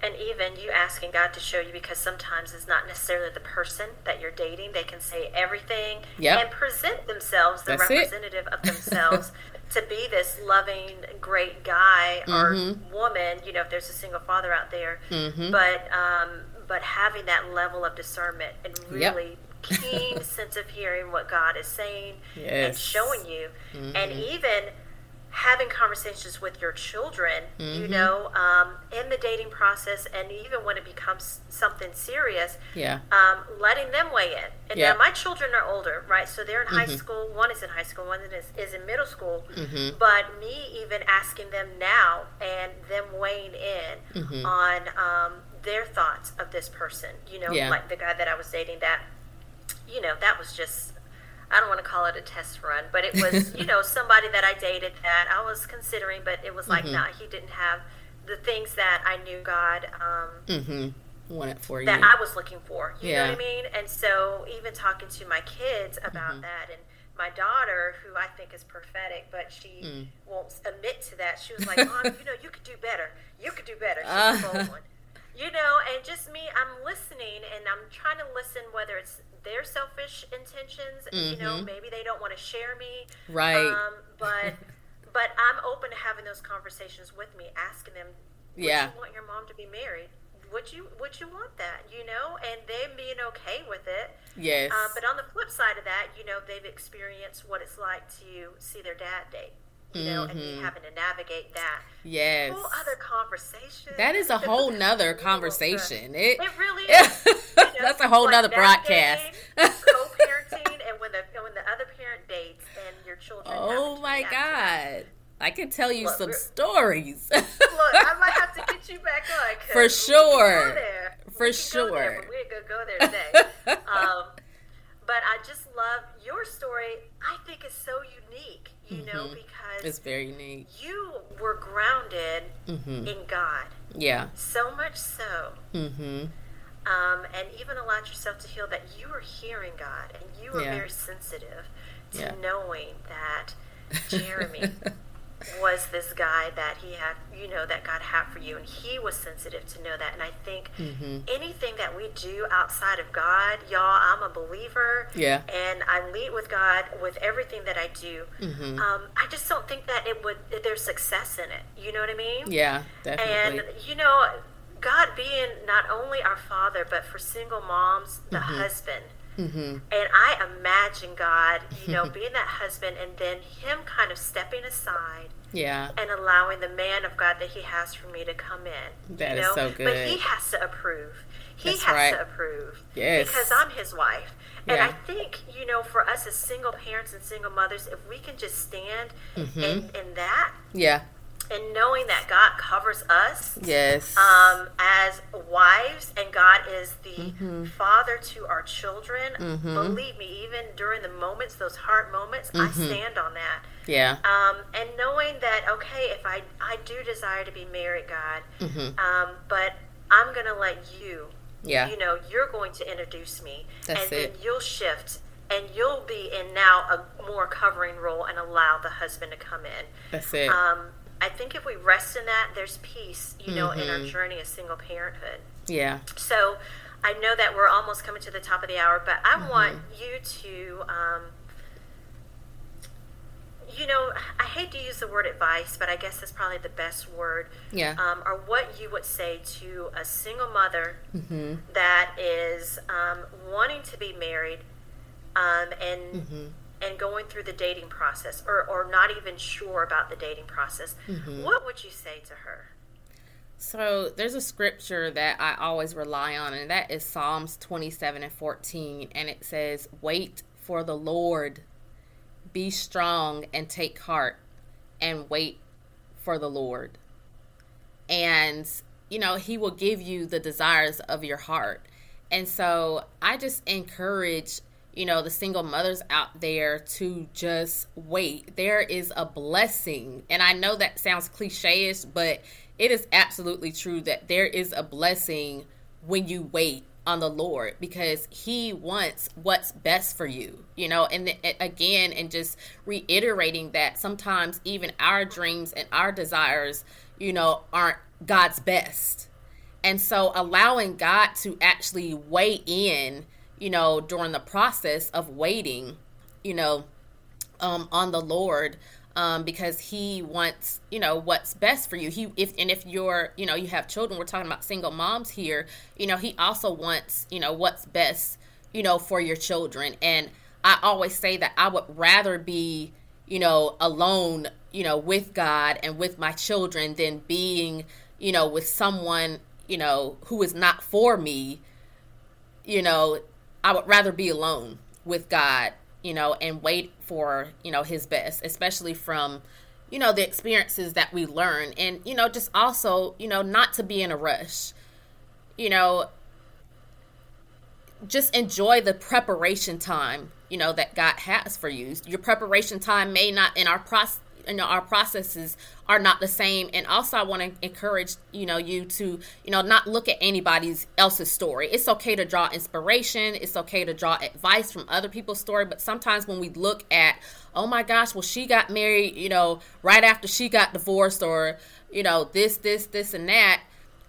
And even you asking God to show you because sometimes it's not necessarily the person that you're dating. They can say everything yep. and present themselves, the That's representative of themselves. to be this loving, great guy or mm-hmm. woman, you know, if there's a single father out there, mm-hmm. but um, but having that level of discernment and really yep. keen sense of hearing what God is saying yes. and showing you, mm-hmm. and even having conversations with your children, mm-hmm. you know, um, in the dating process, and even when it becomes something serious, yeah, um, letting them weigh in. And yeah. now my children are older, right? So they're in mm-hmm. high school. One is in high school. One is, is in middle school. Mm-hmm. But me even asking them now and them weighing in mm-hmm. on um, their thoughts of this person, you know, yeah. like the guy that I was dating, that, you know, that was just I don't want to call it a test run, but it was, you know, somebody that I dated that I was considering, but it was like, mm-hmm. nah, he didn't have the things that I knew God um, mm-hmm. wanted for you. That I was looking for. You yeah. know what I mean? And so even talking to my kids about mm-hmm. that and my daughter, who I think is prophetic, but she mm. won't admit to that. She was like, Mom, you know, you could do better. You could do better. She's uh. one. You know, and just me, I'm listening and I'm trying to listen whether it's their selfish intentions. Mm-hmm. You know, mm-hmm. maybe they don't want to share me. Right. Um, but but I'm open to having those conversations with me, asking them, Would yeah. you want your mom to be married? Would you would you want that? You know, and them being okay with it. Yes. Uh, but on the flip side of that, you know, they've experienced what it's like to see their dad date you know, mm-hmm. and having to navigate that. Yes. Whole other conversation. That is a whole nother conversation. It, it really is. you know, That's a whole nother broadcast. co-parenting and when the when the other parent dates and your children. Oh my god. I can tell you look, some stories. look, I might have to get you back on. For sure. For sure. There, we're gonna go there today. um, but I just love your story. I think is so unique you mm-hmm. know, because it's very unique. You were grounded mm-hmm. in God. Yeah. So much so. Mm-hmm. Um, and even allowed yourself to feel that you were hearing God and you were yeah. very sensitive to yeah. knowing that Jeremy was this guy that he had, you know, that God had for you. And he was sensitive to know that. And I think mm-hmm. anything that we do outside of God, y'all, I'm a believer. Yeah. And I lead with God with everything that I do. Mm-hmm. Um, I just don't think that it would, that there's success in it. You know what I mean? Yeah, definitely. And, you know, God being not only our father, but for single moms, the mm-hmm. husband. Mm-hmm. And I imagine God, you know, being that husband and then him kind of stepping aside. Yeah. And allowing the man of God that he has for me to come in. That you know? is so good. But he has to approve. He That's has right. to approve. Yes. Because I'm his wife. And Yeah. I think, you know, for us as single parents and single mothers, if we can just stand Mm-hmm. in, in that Yeah. And knowing that God covers us Yes. um, as wives and God is the Mm-hmm. father to our children, believe me, even during the moments, those hard moments, I Mm-hmm. stand on that. yeah. Um, and knowing that, okay, if I, I do desire to be married, God, Mm-hmm. um, but I'm going to let you, Yeah. you know, you're going to introduce me. That's and it. then you'll shift and you'll be in now a more covering role and allow the husband to come in. That's it. Um, I think if we rest in that, there's peace, you know, in Mm-hmm. our journey of single parenthood. yeah. So I know that we're almost coming to the top of the hour, but I Mm-hmm. want you to, um, you know, I hate to use the word advice, but I guess that's probably the best word. Yeah. Um, or what you would say to a single mother Mm-hmm. that is um, wanting to be married um, and Mm-hmm. And going through the dating process, or, or not even sure about the dating process. Mm-hmm. What would you say to her? So there's a scripture that I always rely on, and that is Psalms 27 and 14. And it says, Wait for the Lord, be strong and take heart, and wait for the Lord. And, you know, He will give you the desires of your heart. And so I just encourage, you know, the single mothers out there to just wait. There is a blessing. And I know that sounds cliche ish, but it is absolutely true that there is a blessing when you wait on the Lord because He wants what's best for you, you know. And th- again, and just reiterating that sometimes even our dreams and our desires, you know, aren't God's best. And so allowing God to actually weigh in, you know, during the process of waiting, you know, um, on the Lord, um, because He wants, you know, what's best for you. He, if and if you're, you know, you have children. We're talking about single moms here. You know, He also wants, you know, what's best, you know, for your children. And I always say that I would rather be, you know, alone, you know, with God and with my children than being, you know, with someone, you know, who is not for me. You know, I would rather be alone with God, you know, and wait for, you know, his best, especially from, you know, the experiences that we learn. And, you know, just also, you know, not to be in a rush. You know, just enjoy the preparation time, you know, that God has for you. Your preparation time may not in our process you know our processes are not the same. And also i want to encourage you know you to you know not look at anybody's else's story. It's okay to draw inspiration. It's okay to draw advice from other people's story. But sometimes when we look at oh my gosh well she got married you know right after she got divorced or you know this this this and that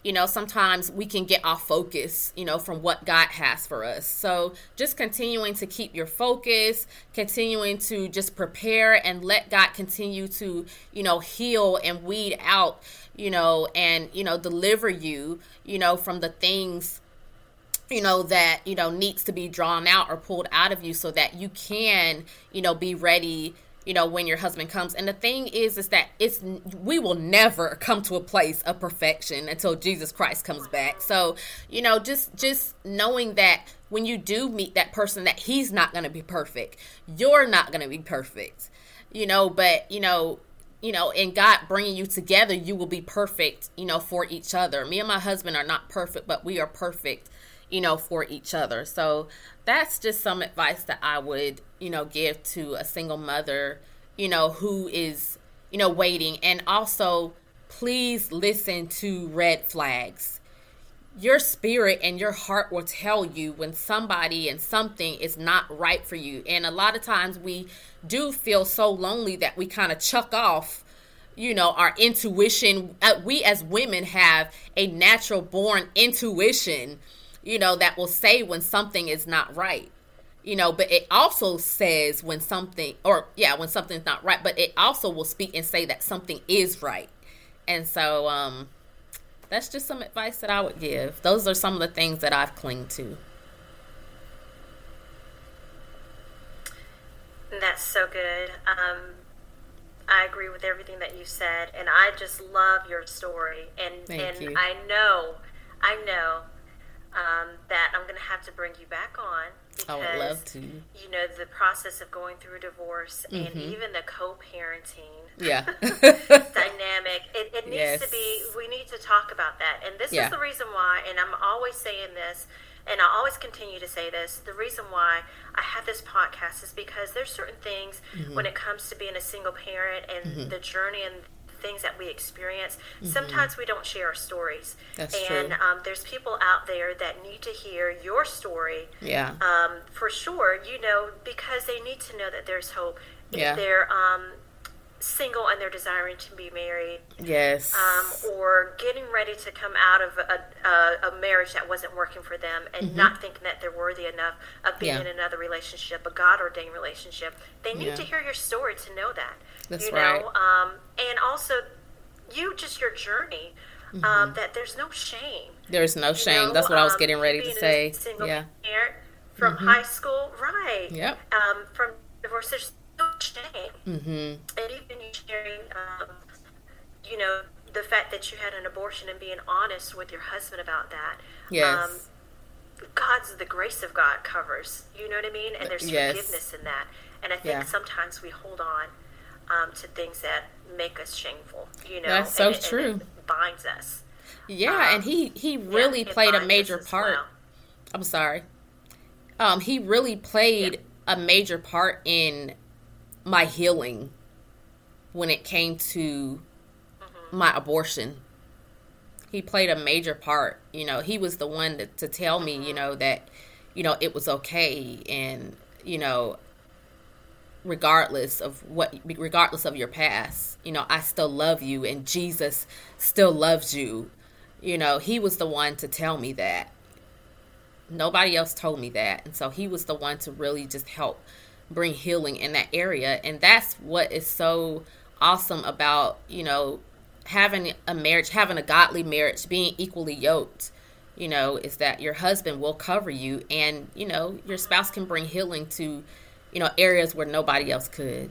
you know, sometimes we can get off focus, you know, from what God has for us. So just continuing to keep your focus, continuing to just prepare and let God continue to, you know, heal and weed out, you know, and, you know, deliver you, you know, from the things you know that you know needs to be drawn out or pulled out of you so that you can you know be ready you know when your husband comes and the thing is is that it's we will never come to a place of perfection until jesus christ comes back so you know just just knowing that when you do meet that person that he's not going to be perfect you're not going to be perfect you know but you know you know, in God bringing you together, you will be perfect, you know, for each other. Me and my husband are not perfect, but we are perfect, you know, for each other. So that's just some advice that I would, you know, give to a single mother, you know, who is, you know, waiting. And also, please listen to red flags. Your spirit and your heart will tell you when somebody and something is not right for you. And a lot of times we do feel so lonely that we kind of chuck off you know our intuition uh, we as women have a natural born intuition you know that will say when something is not right you know but it also says when something or yeah when something's not right but it also will speak and say that something is right and so um that's just some advice that I would give. Those are some of the things that I've clinged to. That's so good. Um, I agree with everything that you said, and I just love your story. And Thank and you. I know, I know um, that I'm going to have to bring you back on because I would love to. you know the process of going through a divorce and Mm-hmm. even the co-parenting Yeah. dynamic. It, it needs Yes. to be. We need to talk about that. And this Yeah. is the reason why. And I'm always saying this, and I always continue to say this. The reason why I have this podcast is because there's certain things Mm-hmm. when it comes to being a single parent and the journey and things that we experience. Mm-hmm. Sometimes we don't share our stories. That's and true. Um, there's people out there that need to hear your story yeah. um, for sure, you know, because they need to know that there's hope. If Yeah. they're um, single and they're desiring to be married, Yes. um, or getting ready to come out of a, a, a marriage that wasn't working for them and not thinking that they're worthy enough of being Mm-hmm. Yeah. in another relationship, a God ordained relationship, they need Yeah. to hear your story to know that. That's you right. know, um, and also you just your journey. Mm-hmm. Um, that there's no shame. There's no shame. know, That's what I was um, getting ready to say. single Yeah. parent from high school, right? Yep. Um, from divorce, there's no shame, Mm-hmm. and even you sharing, um, you know, the fact that you had an abortion and being honest with your husband about that. Yes. Um, God's the grace of God covers. You know what I mean? And there's Yes. forgiveness in that. And I think Yeah. sometimes we hold on um, to things that make us shameful. You know, That's so and and true. it binds us. yeah, um, and he he really it played a major part. well. I'm sorry. Um, he really played a major part in my healing when it came to Mm-hmm. my abortion. He played a major part. You know, he was the one to, to tell me, Mm-hmm. you know, that, you know, it was okay and, you know, regardless of what regardless of your past you know i still love you and jesus still loves you. You know he was the one to tell me that. Nobody else told me that. And so he was the one to really just help bring healing in that area. And that's what is so awesome about you know having a marriage having a godly marriage being equally yoked you know is that your husband will cover you and you know your spouse can bring healing to you know areas where nobody else could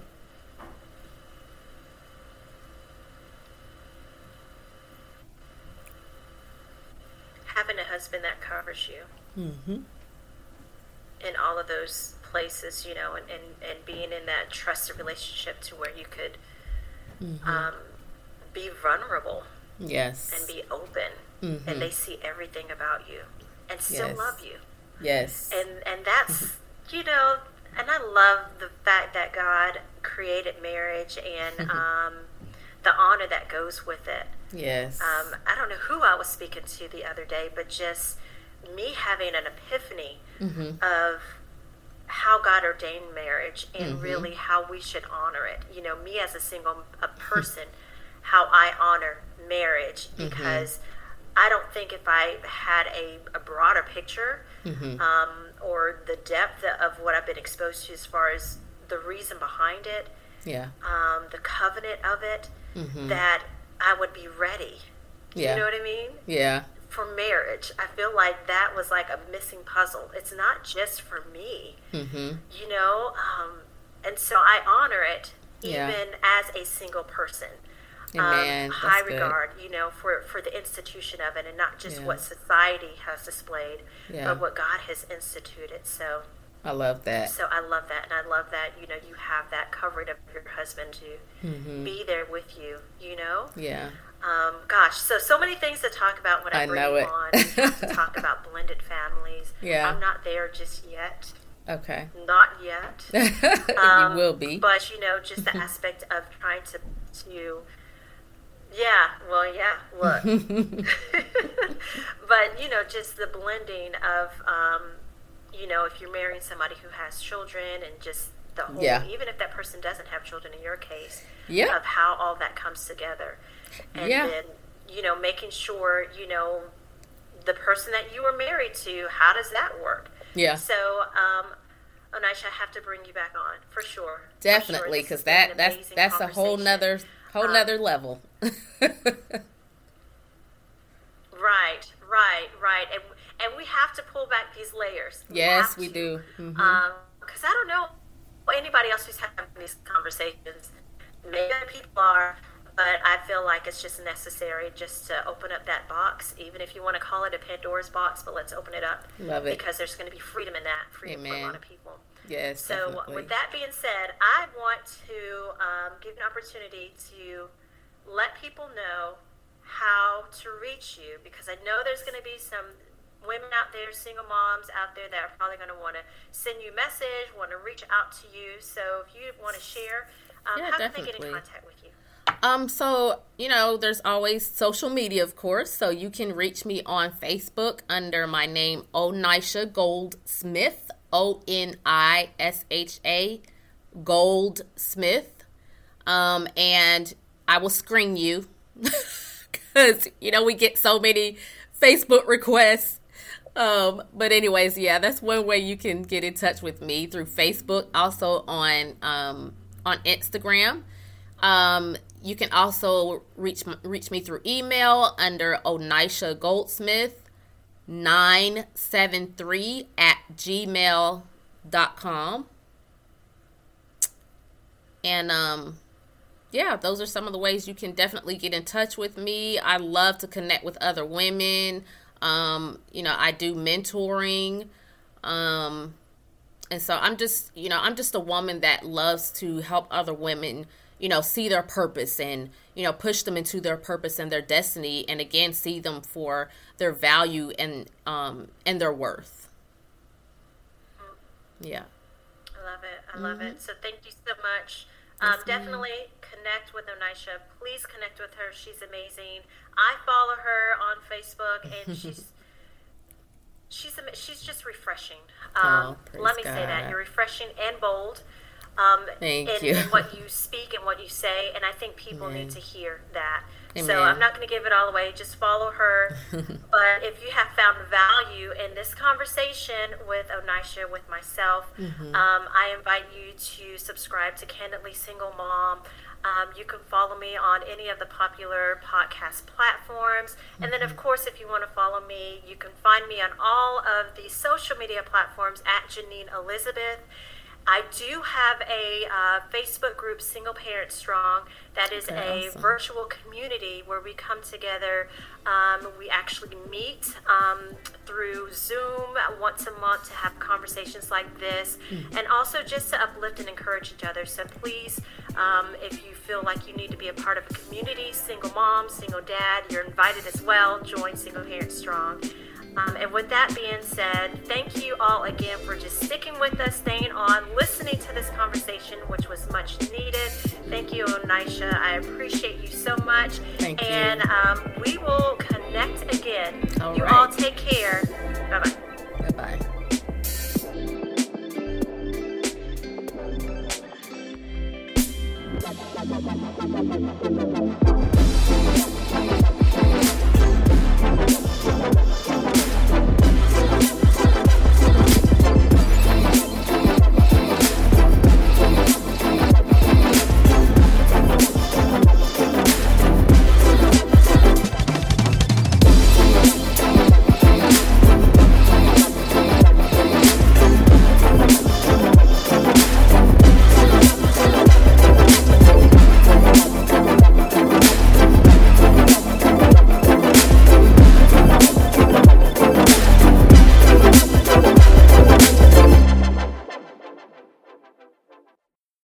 having a husband that covers you mm-hmm. in all of those places, you know, and, and, and being in that trusted relationship to where you could Mm-hmm. um, be vulnerable yes and be open, Mm-hmm. and they see everything about you and still Yes. love you. yes And and that's you know, and I love the fact that God created marriage and um, the honor that goes with it. yes um, I don't know who I was speaking to the other day, but just me having an epiphany mm-hmm. of how God ordained marriage and Mhm. really how we should honor it. You know, me as a single a person, how I honor marriage Mm-hmm. because I don't think if I had a, a broader picture Mm-hmm. um, or the depth of what I've been exposed to as far as the reason behind it, yeah um, the covenant of it, mm-hmm. that I would be ready. yeah You know what I mean? yeah For marriage, I feel like that was like a missing puzzle. It's not just for me, mm-hmm. you know? Um, and so I honor it Yeah. even as a single person. Amen. Um, high good. regard, you know, for, for the institution of it and not just Yeah. what society has displayed, Yeah. but what God has instituted. So, i love that so I love that. And I love that, you know, you have that covering of your husband to mm-hmm. be there with you, you know? yeah Um, gosh, so so many things to talk about when I, I bring know it. on. We have to talk about blended families. Yeah. I'm not there just yet. okay Not yet. Um, you will be But you know, just the aspect of trying to to yeah, well, yeah, look. but you know, just the blending of um, you know, if you're marrying somebody who has children and just the whole Yeah. even if that person doesn't have children in your case, yeah of how all that comes together. And Yeah. then, you know, making sure, you know, the person that you were married to, how does that work? yeah So, um, Onisha, I have to bring you back on for sure. Definitely because been that that's that's a whole nother whole Um, level Right, right, right. And and we have to pull back these layers. We yes, we do. Because mm-hmm. um, I don't know anybody else who's having these conversations. Maybe people are, but I feel like it's just necessary just to open up that box, even if you want to call it a Pandora's box. But let's open it up. Love it because there's going to be freedom in that. Freedom Amen. for a lot of people. Yes. So definitely. with that being said, I want to um, give an opportunity to let people know how to reach you because I know there's going to be some women out there, single moms out there that are probably going to want to send you a message, want to reach out to you. So if you want to share, um, yeah, how definitely. can they get in contact with you? Um, so you know, there's always social media, of course. So you can reach me on Facebook under my name, Onisha Goldsmith, O N I S H A Goldsmith. Um, and I will screen you because you know we get so many Facebook requests. Um, but anyways, yeah, that's one way you can get in touch with me through Facebook. Also on um, on Instagram. Um, you can also reach reach me through email under Onisha Goldsmith 973 at gmail.com. And um yeah, those are some of the ways you can definitely get in touch with me. I love to connect with other women. Um, you know, I do mentoring. Um, and so I'm just, you know, I'm just a woman that loves to help other women, you know, see their purpose and, you know, push them into their purpose and their destiny and again see them for their value and um and their worth. Yeah. I love it. I love mm-hmm. it. So thank you so much. Um, definitely connect with Onisha. Please connect with her. She's amazing. I follow her on Facebook, and she's she's she's just refreshing. Oh, um, oh, let me God. say that you're refreshing and bold. Um, Thank in, you. in what you speak and what you say, and I think people Amen. need to hear that. Amen. So I'm not going to give it all away. Just follow her. but if you have found value in this conversation with Onisha, with myself, mm-hmm. um, I invite you to subscribe to Candidly Single Mom. Um, you can follow me on any of the popular podcast platforms. And then, of mm-hmm. course, if you want to follow me, you can find me on all of the social media platforms at Janine Elizabeth. I do have a uh, Facebook group, Single Parent Strong, that is okay, a awesome. virtual community where we come together. Um, we actually meet um, through Zoom once a month to have conversations like this, mm-hmm. and also just to uplift and encourage each other. So please, um, if you feel like you need to be a part of a community, single mom, single dad, you're invited as well. Join Single Parent Strong. Um, and with that being said, thank you all again for just sticking with us, staying on, listening to this conversation, which was much needed. Thank you, Onisha. I appreciate you so much. Thank you. And um, we will connect again. All you right. all take care. Bye bye. Bye bye.